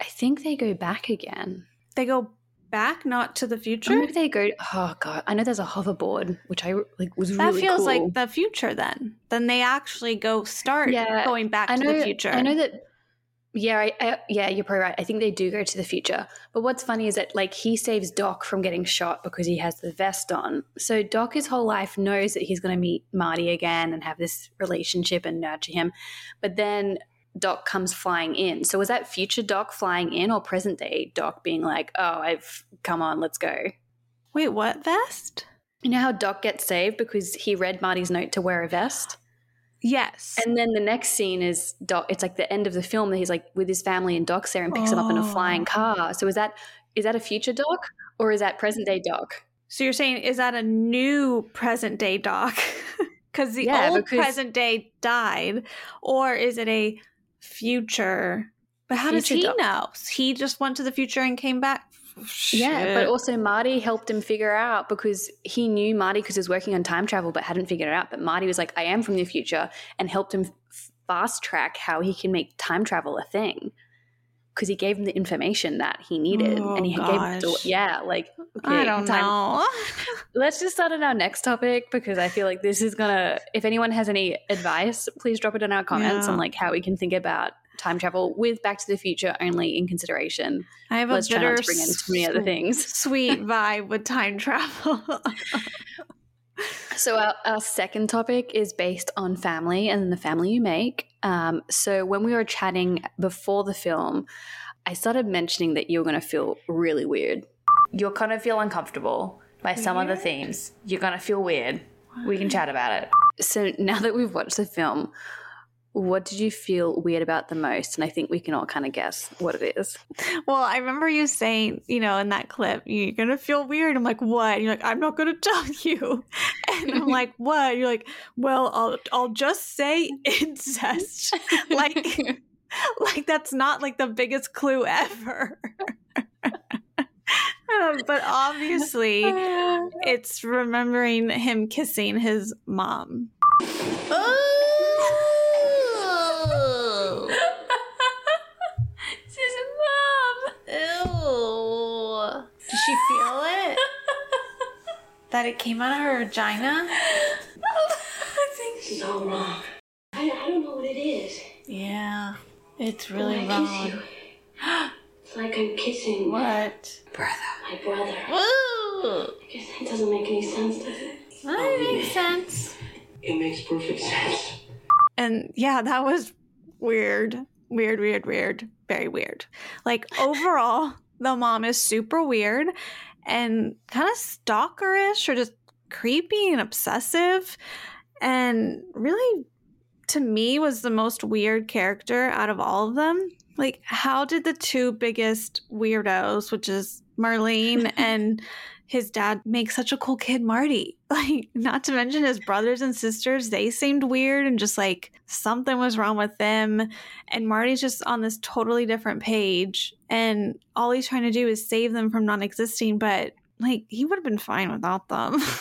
[SPEAKER 1] I think they go back again.
[SPEAKER 2] They go back, not to the future.
[SPEAKER 1] they go. Oh god, I know there's a hoverboard, which I like was
[SPEAKER 2] That
[SPEAKER 1] really
[SPEAKER 2] feels
[SPEAKER 1] cool.
[SPEAKER 2] like the future then. Then they actually go start
[SPEAKER 1] Yeah,
[SPEAKER 2] going back
[SPEAKER 1] I
[SPEAKER 2] to the future.
[SPEAKER 1] I know that. Yeah, I, I, yeah, you're probably right. I think they do go to the future. But what's funny is that like he saves Doc from getting shot because he has the vest on. So Doc his whole life knows that he's going to meet Marty again and have this relationship and nurture him. But then Doc comes flying in. So was that future Doc flying in or present day Doc being like, "Oh, I've come on, let's go."
[SPEAKER 2] Wait, what vest?
[SPEAKER 1] You know how Doc gets saved because he read Marty's note to wear a vest?
[SPEAKER 2] Yes.
[SPEAKER 1] And then the next scene is Doc. It's like the end of the film that he's like with his family and Doc's there and picks him up in a
[SPEAKER 2] Oh.
[SPEAKER 1] flying car. So is that is that a future Doc or is that present day Doc?
[SPEAKER 2] So you're saying is that a new present day doc? Because the
[SPEAKER 1] Yeah,
[SPEAKER 2] old
[SPEAKER 1] because-
[SPEAKER 2] present day died, or is it a future? But how does he
[SPEAKER 1] Doc.
[SPEAKER 2] know? He just went to the future and came back.
[SPEAKER 1] Yeah, but also Marty helped him figure out because he knew Marty because he was working on time travel but hadn't figured it out. But Marty was like, "I am from the future," and helped him f- fast track how he can make time travel a thing. Because he gave him the information that he needed,
[SPEAKER 2] Oh,
[SPEAKER 1] and he gave
[SPEAKER 2] gosh.
[SPEAKER 1] yeah, like
[SPEAKER 2] I don't
[SPEAKER 1] time-
[SPEAKER 2] know.
[SPEAKER 1] Let's just start on our next topic because I feel like this is gonna. If anyone has any advice, please drop it in our comments
[SPEAKER 2] Yeah.
[SPEAKER 1] on like how we can think about time travel with Back to the Future only in consideration.
[SPEAKER 2] I have a
[SPEAKER 1] Let's try
[SPEAKER 2] bitter
[SPEAKER 1] not to bring in too many other things.
[SPEAKER 2] sweet vibe with time travel.
[SPEAKER 1] So our, our second topic is based on family and the family you make. Um, so when we were chatting before the film, I started mentioning that you're going to feel really weird. You'll kind of feel uncomfortable by some of the themes. You're going to feel weird. We can chat about it. So now that we've watched the film, what did you feel weird about the most? And I think we can all kind of guess what it is.
[SPEAKER 2] well, I remember you saying, you know, in that clip, you're gonna feel weird. I'm like, what? And you're like, I'm not gonna tell you. And I'm like, what? You're like, well, I'll I'll just say incest. like like that's not like the biggest clue ever. Um, but obviously it's remembering him kissing his mom.
[SPEAKER 1] This is mom.
[SPEAKER 2] Ew. Did she feel it? that it came out of her vagina?
[SPEAKER 4] It's all wrong. I, I don't know what it is.
[SPEAKER 2] Yeah. It's
[SPEAKER 4] When
[SPEAKER 2] really
[SPEAKER 4] I
[SPEAKER 2] wrong.
[SPEAKER 4] kiss you, it's like I'm kissing
[SPEAKER 2] What? Brother.
[SPEAKER 4] My brother.
[SPEAKER 2] Woo!
[SPEAKER 4] I guess that doesn't make any sense, does it?
[SPEAKER 2] That makes sense.
[SPEAKER 3] It makes perfect sense.
[SPEAKER 2] And yeah, that was weird. Weird, weird, weird. Very weird. Like overall, the mom is super weird and kind of stalkerish or just creepy and obsessive. And really, to me, was the most weird character out of all of them. Like, how did the two biggest weirdos, which is Marlene and his dad makes such a cool kid, Marty. Like, not to mention his brothers and sisters, they seemed weird and just like something was wrong with them. And Marty's just on this totally different page. And all he's trying to do is save them from non existing, but like, he would have been fine without them.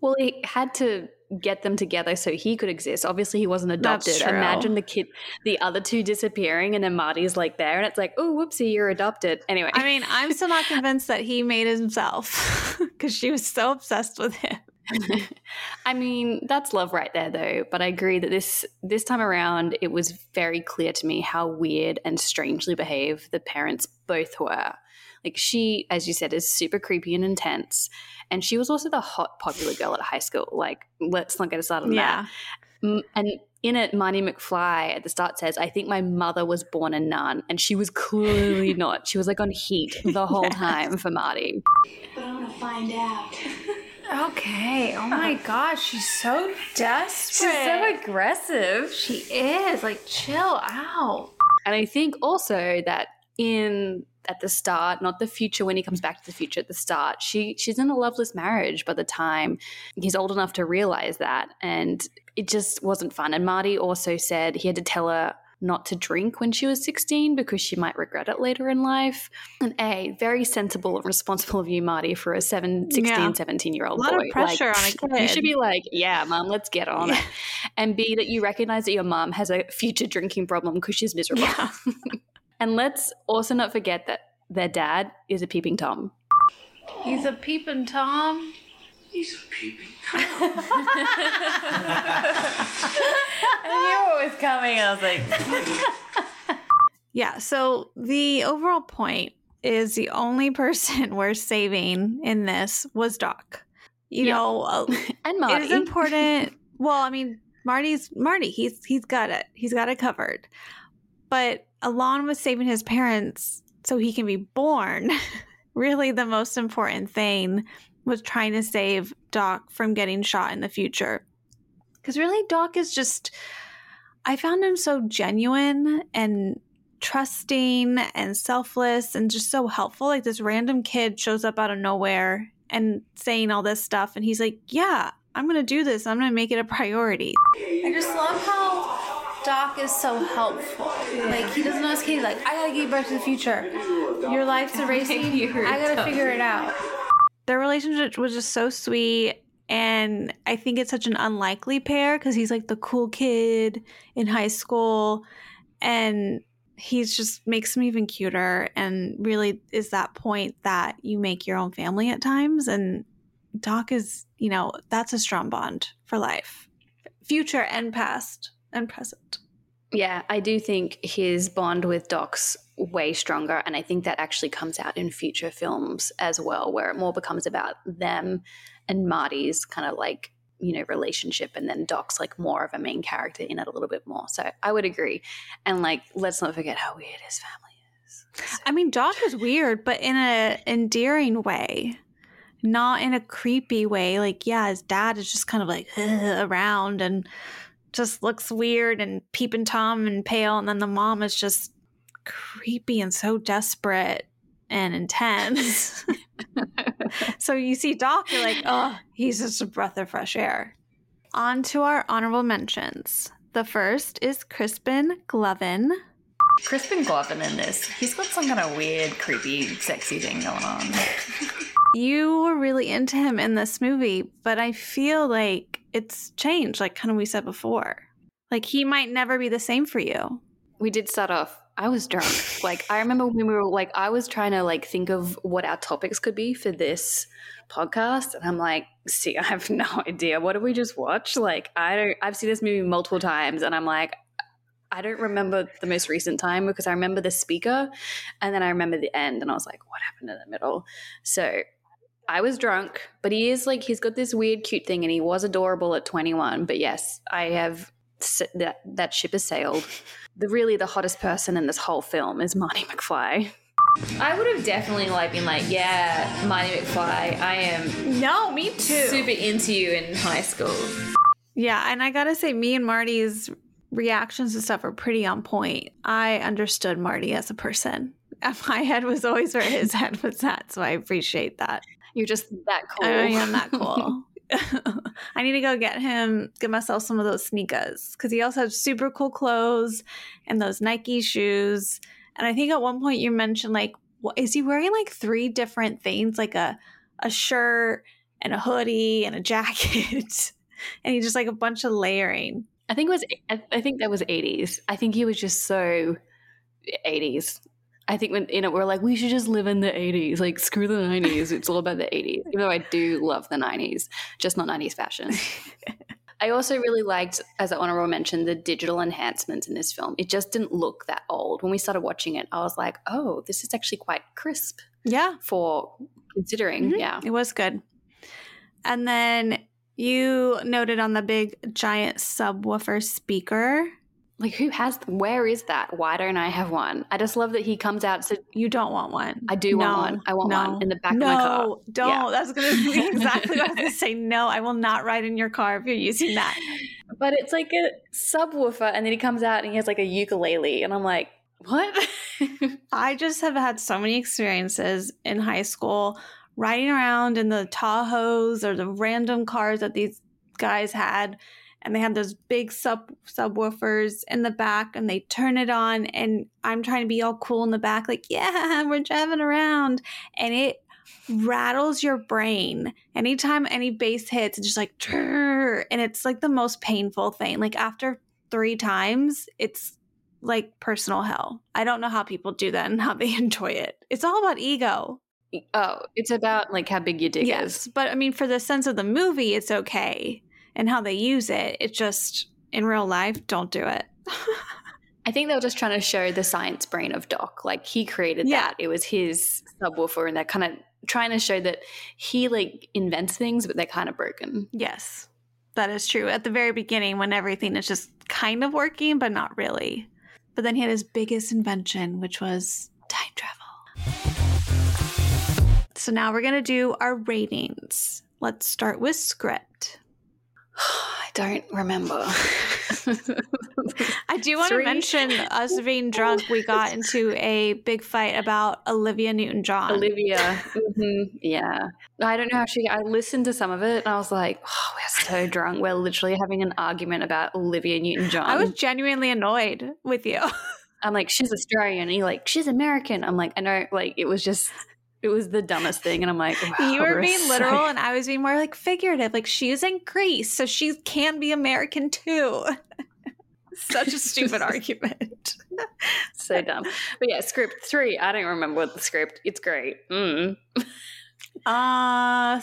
[SPEAKER 1] Well, he had to get them together so he could exist. Obviously, he wasn't adopted. Imagine the kid, the other two disappearing, and then Marty's like there, and it's like, oh, whoopsie, you're adopted. Anyway,
[SPEAKER 2] I mean, I'm still not convinced that he made himself because she was so obsessed with him.
[SPEAKER 1] I mean, that's love right there, though. But I agree that this this time around, it was very clear to me how weird and strangely behaved the parents both were. Like she, as you said, is super creepy and intense, and she was also the hot popular girl at high school. Like, let's not get us started on that. Mm, And in it, Marty McFly at the start says, I think my mother was born a nun. And she was clearly not. She was like on heat the whole time for Marty.
[SPEAKER 4] But I want to find out.
[SPEAKER 2] Okay. Oh my gosh, she's so desperate.
[SPEAKER 1] She's so aggressive.
[SPEAKER 2] She is like chill out.
[SPEAKER 1] And I think also that in at the start, not the future when he comes back to the future at the start, she she's in a loveless marriage by the time he's old enough to realize that. And it just wasn't fun. And Marty also said he had to tell her not to drink when she was 16 because she might regret it later in life. And A, very sensible and responsible of you, Marty, for a seven, 16,
[SPEAKER 2] Yeah.
[SPEAKER 1] 17 year old
[SPEAKER 2] A lot
[SPEAKER 1] boy.
[SPEAKER 2] of pressure on a kid.
[SPEAKER 1] You should be like, yeah, mom, let's get on it. And B, that you recognize that your mom has a future drinking problem because she's miserable.
[SPEAKER 2] Yeah.
[SPEAKER 1] And let's also not forget that their dad is a peeping Tom.
[SPEAKER 2] He's a peeping Tom.
[SPEAKER 3] He's a peeping. Tom.
[SPEAKER 5] I knew it was coming. I was like,
[SPEAKER 2] Yeah, so the overall point is the only person we're saving in this was Doc. You
[SPEAKER 1] Yeah.
[SPEAKER 2] know, uh,
[SPEAKER 1] And
[SPEAKER 2] it
[SPEAKER 1] Marty.
[SPEAKER 2] is important. well, I mean, Marty's Marty. He's he's got it. He's got it covered. But Alon was saving his parents so he can be born. really, the most important thing was trying to save Doc from getting shot in the future. Because really, Doc is just. I found him so genuine and trusting and selfless and just so helpful. Like this random kid shows up out of nowhere and saying all this stuff, and he's like, "Yeah, I'm gonna do this. I'm gonna make it a priority."
[SPEAKER 5] I just love how Doc is so helpful. Like he doesn't ask Katie, like, I gotta give birth to the future. Your life's erasing. I gotta figure it out.
[SPEAKER 2] Their relationship was just so sweet. And I think it's such an unlikely pair because he's like the cool kid in high school. And he's just makes him even cuter and really is that point that you make your own family at times. And Doc is, you know, that's a strong bond for life, future and past and present.
[SPEAKER 1] Yeah, I do think his bond with Doc's way stronger. And I think that actually comes out in future films as well, where it more becomes about them and Marty's kind of like, you know, relationship. And then Doc's like more of a main character in it a little bit more. So I would agree. And like, let's not forget how weird his family is.
[SPEAKER 2] I mean, Doc is weird, but in a endearing way, not in a creepy way. Like, yeah, his dad is just kind of like around and just looks weird and peeping Tom and pale, and then the mom is just creepy and so desperate and intense. so you see Doc, you're like, oh, he's just a breath of fresh air. On to our honorable mentions. The first is Crispin Glover.
[SPEAKER 5] Crispin Glover in this. He's got some kind of weird, creepy, sexy thing going on.
[SPEAKER 2] You were really into him in this movie, but I feel like it's changed, like kind of we said before. Like he might never be the same for you.
[SPEAKER 1] we did start off i was drunk like i remember when we were like i was trying to like think of what our topics could be for this podcast and i'm like see i have no idea what did we just watch like i don't i've seen this movie multiple times and i'm like i don't remember the most recent time because i remember the speaker and then i remember the end and i was like what happened in the middle so I was drunk, but he is like he's got this weird, cute thing, and he was adorable at 21. But yes, I have that that ship has sailed. The really the hottest person in this whole film is Marty McFly. I would have definitely like been like, yeah, Marty McFly, I am
[SPEAKER 2] No, me too.
[SPEAKER 1] super into you in high school.
[SPEAKER 2] Yeah, and I gotta say, me and Marty's reactions and stuff are pretty on point. I understood Marty as a person. My head was always where his head was at, so I appreciate that.
[SPEAKER 1] You're just that cool.
[SPEAKER 2] I am that cool. I need to go get him, get myself some of those sneakers because he also has super cool clothes and those Nike shoes. And I think at one point you mentioned like, what, is he wearing like three different things, like a a shirt and a hoodie and a jacket, and he just like a bunch of layering.
[SPEAKER 1] I think it was. I I think that was 80s. I think he was just so eh, 80s. I think when you know we're like we should just live in the 80s. Like screw the 90s. It's all about the 80s. Even though I do love the 90s, just not 90s fashion. I also really liked, as an honorable mention, the digital enhancements in this film. It just didn't look that old. When we started watching it, I was like, oh, this is actually quite crisp
[SPEAKER 2] Yeah,
[SPEAKER 1] for considering.
[SPEAKER 2] Mhm.
[SPEAKER 1] Yeah.
[SPEAKER 2] it was good. And then you noted on the big giant subwoofer speaker.
[SPEAKER 1] Like, who has, where is that? Why don't I have one? I just love that he comes out to,
[SPEAKER 2] You don't want one.
[SPEAKER 1] I do want one. I want
[SPEAKER 2] no,
[SPEAKER 1] one in the back
[SPEAKER 2] no,
[SPEAKER 1] of my car.
[SPEAKER 2] No, don't.
[SPEAKER 1] Yeah.
[SPEAKER 2] That's going to be exactly what I was going to say. No, I will not ride in your car if you're using that.
[SPEAKER 1] But it's like a subwoofer, and then he comes out and he has like a ukulele, and I'm like, what?
[SPEAKER 2] I just have had so many experiences in high school riding around in the Tahoes or the random cars that these guys had. And they had those big sub subwoofers in the back, and they turn it on, and I'm trying to be all cool in the back, like, yeah, we're driving around, and it rattles your brain anytime any bass hits. It's just like, and it's like the most painful thing. Like after three times, it's like personal hell. I don't know how people do that and how they enjoy it. It's all about ego.
[SPEAKER 1] oh, it's about like how big your dick
[SPEAKER 2] yes,
[SPEAKER 1] is.
[SPEAKER 2] but I mean, for the sense of the movie, it's okay, and how they use it. It just in real life, don't do it.
[SPEAKER 1] I think they were just trying to show the science brain of Doc. Like he created
[SPEAKER 2] Yeah.
[SPEAKER 1] that. It was his subwoofer, and they're kind of trying to show that he like invents things, but they're kind of broken.
[SPEAKER 2] yes, that is true. At the very beginning, when everything is just kind of working, but not really. But then he had his biggest invention, which was time travel. So now we're gonna do our ratings. Let's start with script.
[SPEAKER 1] Don't remember.
[SPEAKER 2] I do want to mention us being drunk. We got into a big fight about Olivia Newton John.
[SPEAKER 1] Olivia. Mhm, Yeah. I don't know how she, I listened to some of it and I was like, oh, we're so drunk. We're literally having an argument about Olivia Newton John.
[SPEAKER 2] I was genuinely annoyed with you.
[SPEAKER 1] I'm like, she's Australian. And you're like, she's American. I'm like, I know. Like, it was just, it was the dumbest thing. And I'm like, wow,
[SPEAKER 2] you were being
[SPEAKER 1] so-
[SPEAKER 2] literal, and I was being more like figurative. Like she's in Greece, so she can be American too. Such a stupid argument.
[SPEAKER 1] so dumb. But yeah, script three. I don't remember what the script. It's great. Mm.
[SPEAKER 2] Uh,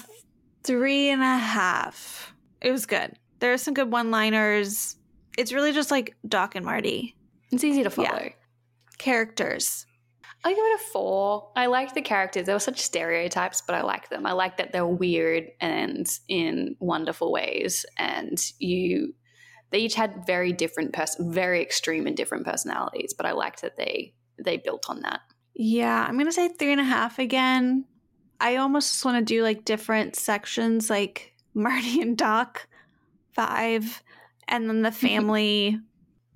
[SPEAKER 2] three and a half. It was good. There are some good one-liners. It's really just like Doc and Marty
[SPEAKER 1] It's easy to follow.
[SPEAKER 2] Yeah. characters.
[SPEAKER 1] I give it a four. I liked the characters. They were such stereotypes, but I like them. I like that they're weird and in wonderful ways. And you, they each had very different, pers- very extreme and different personalities. But I liked that they they built on that.
[SPEAKER 2] Yeah, I'm gonna say three and a half again. I almost just want to do like different sections, like Marty and Doc, five, and then the family,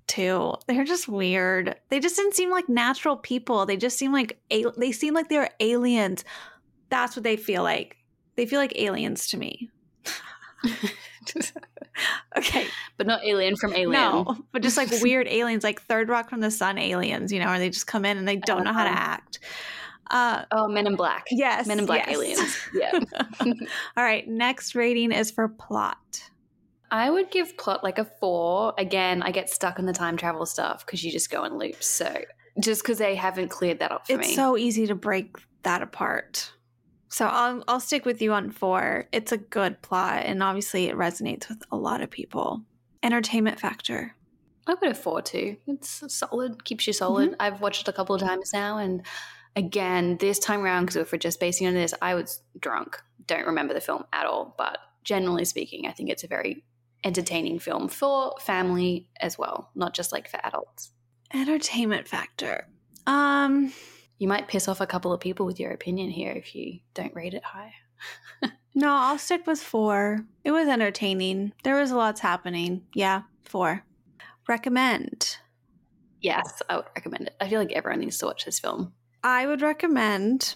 [SPEAKER 2] two. They're just weird. They just didn't seem like natural people. They just seem like they seem like they were aliens. That's what they feel like. They feel like aliens to me. Okay,
[SPEAKER 1] but not alien from Alien.
[SPEAKER 2] no, but just like weird aliens, like Third Rock from the Sun aliens, you know, where they just come in and they don't know how to
[SPEAKER 1] Uh-huh.
[SPEAKER 2] act. Uh,
[SPEAKER 1] Oh, Men in Black.
[SPEAKER 2] yes,
[SPEAKER 1] Men in Black
[SPEAKER 2] yes.
[SPEAKER 1] aliens. Yeah.
[SPEAKER 2] All right, next rating is for plot.
[SPEAKER 1] I would give plot like a four. Again, I get stuck on the time travel stuff because you just go in loops. So just because they haven't cleared that up for
[SPEAKER 2] It's
[SPEAKER 1] me.
[SPEAKER 2] so easy to break that apart. So I'll I'll stick with you on four. It's a good plot, and obviously it resonates with a lot of people. Entertainment factor.
[SPEAKER 1] I would a four too. It's solid, keeps you solid.
[SPEAKER 2] Mm-hmm.
[SPEAKER 1] I've watched it a couple of times now, and again, this time around, because if we're just basing on this, I was drunk, don't remember the film at all, but generally speaking, I think it's a very entertaining film for family as well, not just like for adults.
[SPEAKER 2] Entertainment factor. Um,
[SPEAKER 1] You might piss off a couple of people with your opinion here if you don't rate it high.
[SPEAKER 2] no, I'll stick with four. It was entertaining. There was lots happening. Yeah, four. Recommend.
[SPEAKER 1] Yes, I would recommend it. I feel like everyone needs to watch this film.
[SPEAKER 2] I would recommend,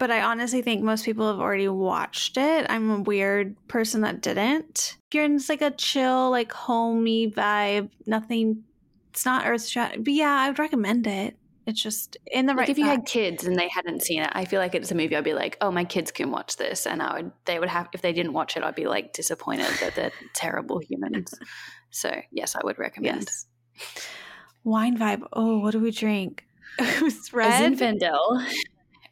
[SPEAKER 2] but I honestly think most people have already watched it. I'm a weird person that didn't. If you're in just like a chill, like homey vibe, nothing, it's not earth shattering. But yeah, I would recommend it. It's just in the
[SPEAKER 1] Like
[SPEAKER 2] right.
[SPEAKER 1] if you had kids and they hadn't seen it, I feel like it's a movie I'd be like, oh, my kids can watch this, and I would. They would have if they didn't watch it, I'd be like disappointed that they're terrible humans. So yes, I would recommend.
[SPEAKER 2] Yes. Wine vibe. Oh, what do we drink? it was red.
[SPEAKER 1] Zinfandel,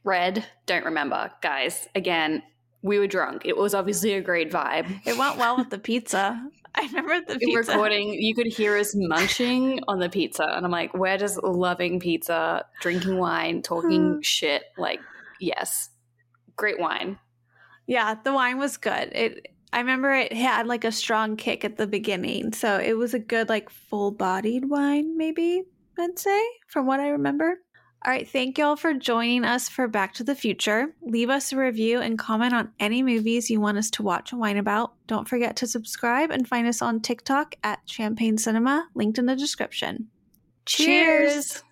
[SPEAKER 1] red. Don't remember, guys. Again, we were drunk. It was obviously a great vibe.
[SPEAKER 2] It went well with the pizza. I remember the
[SPEAKER 1] In
[SPEAKER 2] pizza.
[SPEAKER 1] recording, you could hear us munching on the pizza, and I'm like, we're just loving pizza, drinking wine, talking hmm. shit. Like, yes, great wine.
[SPEAKER 2] Yeah, the wine was good. It I remember it had like a strong kick at the beginning. So it was a good like full-bodied wine maybe, I'd say, from what I remember. All right, thank y'all for joining us for Back to the Future. Leave us a review and comment on any movies you want us to watch and whine about. Don't forget to subscribe and find us on TikTok at Champagne Cinema, linked in the description.
[SPEAKER 1] Cheers.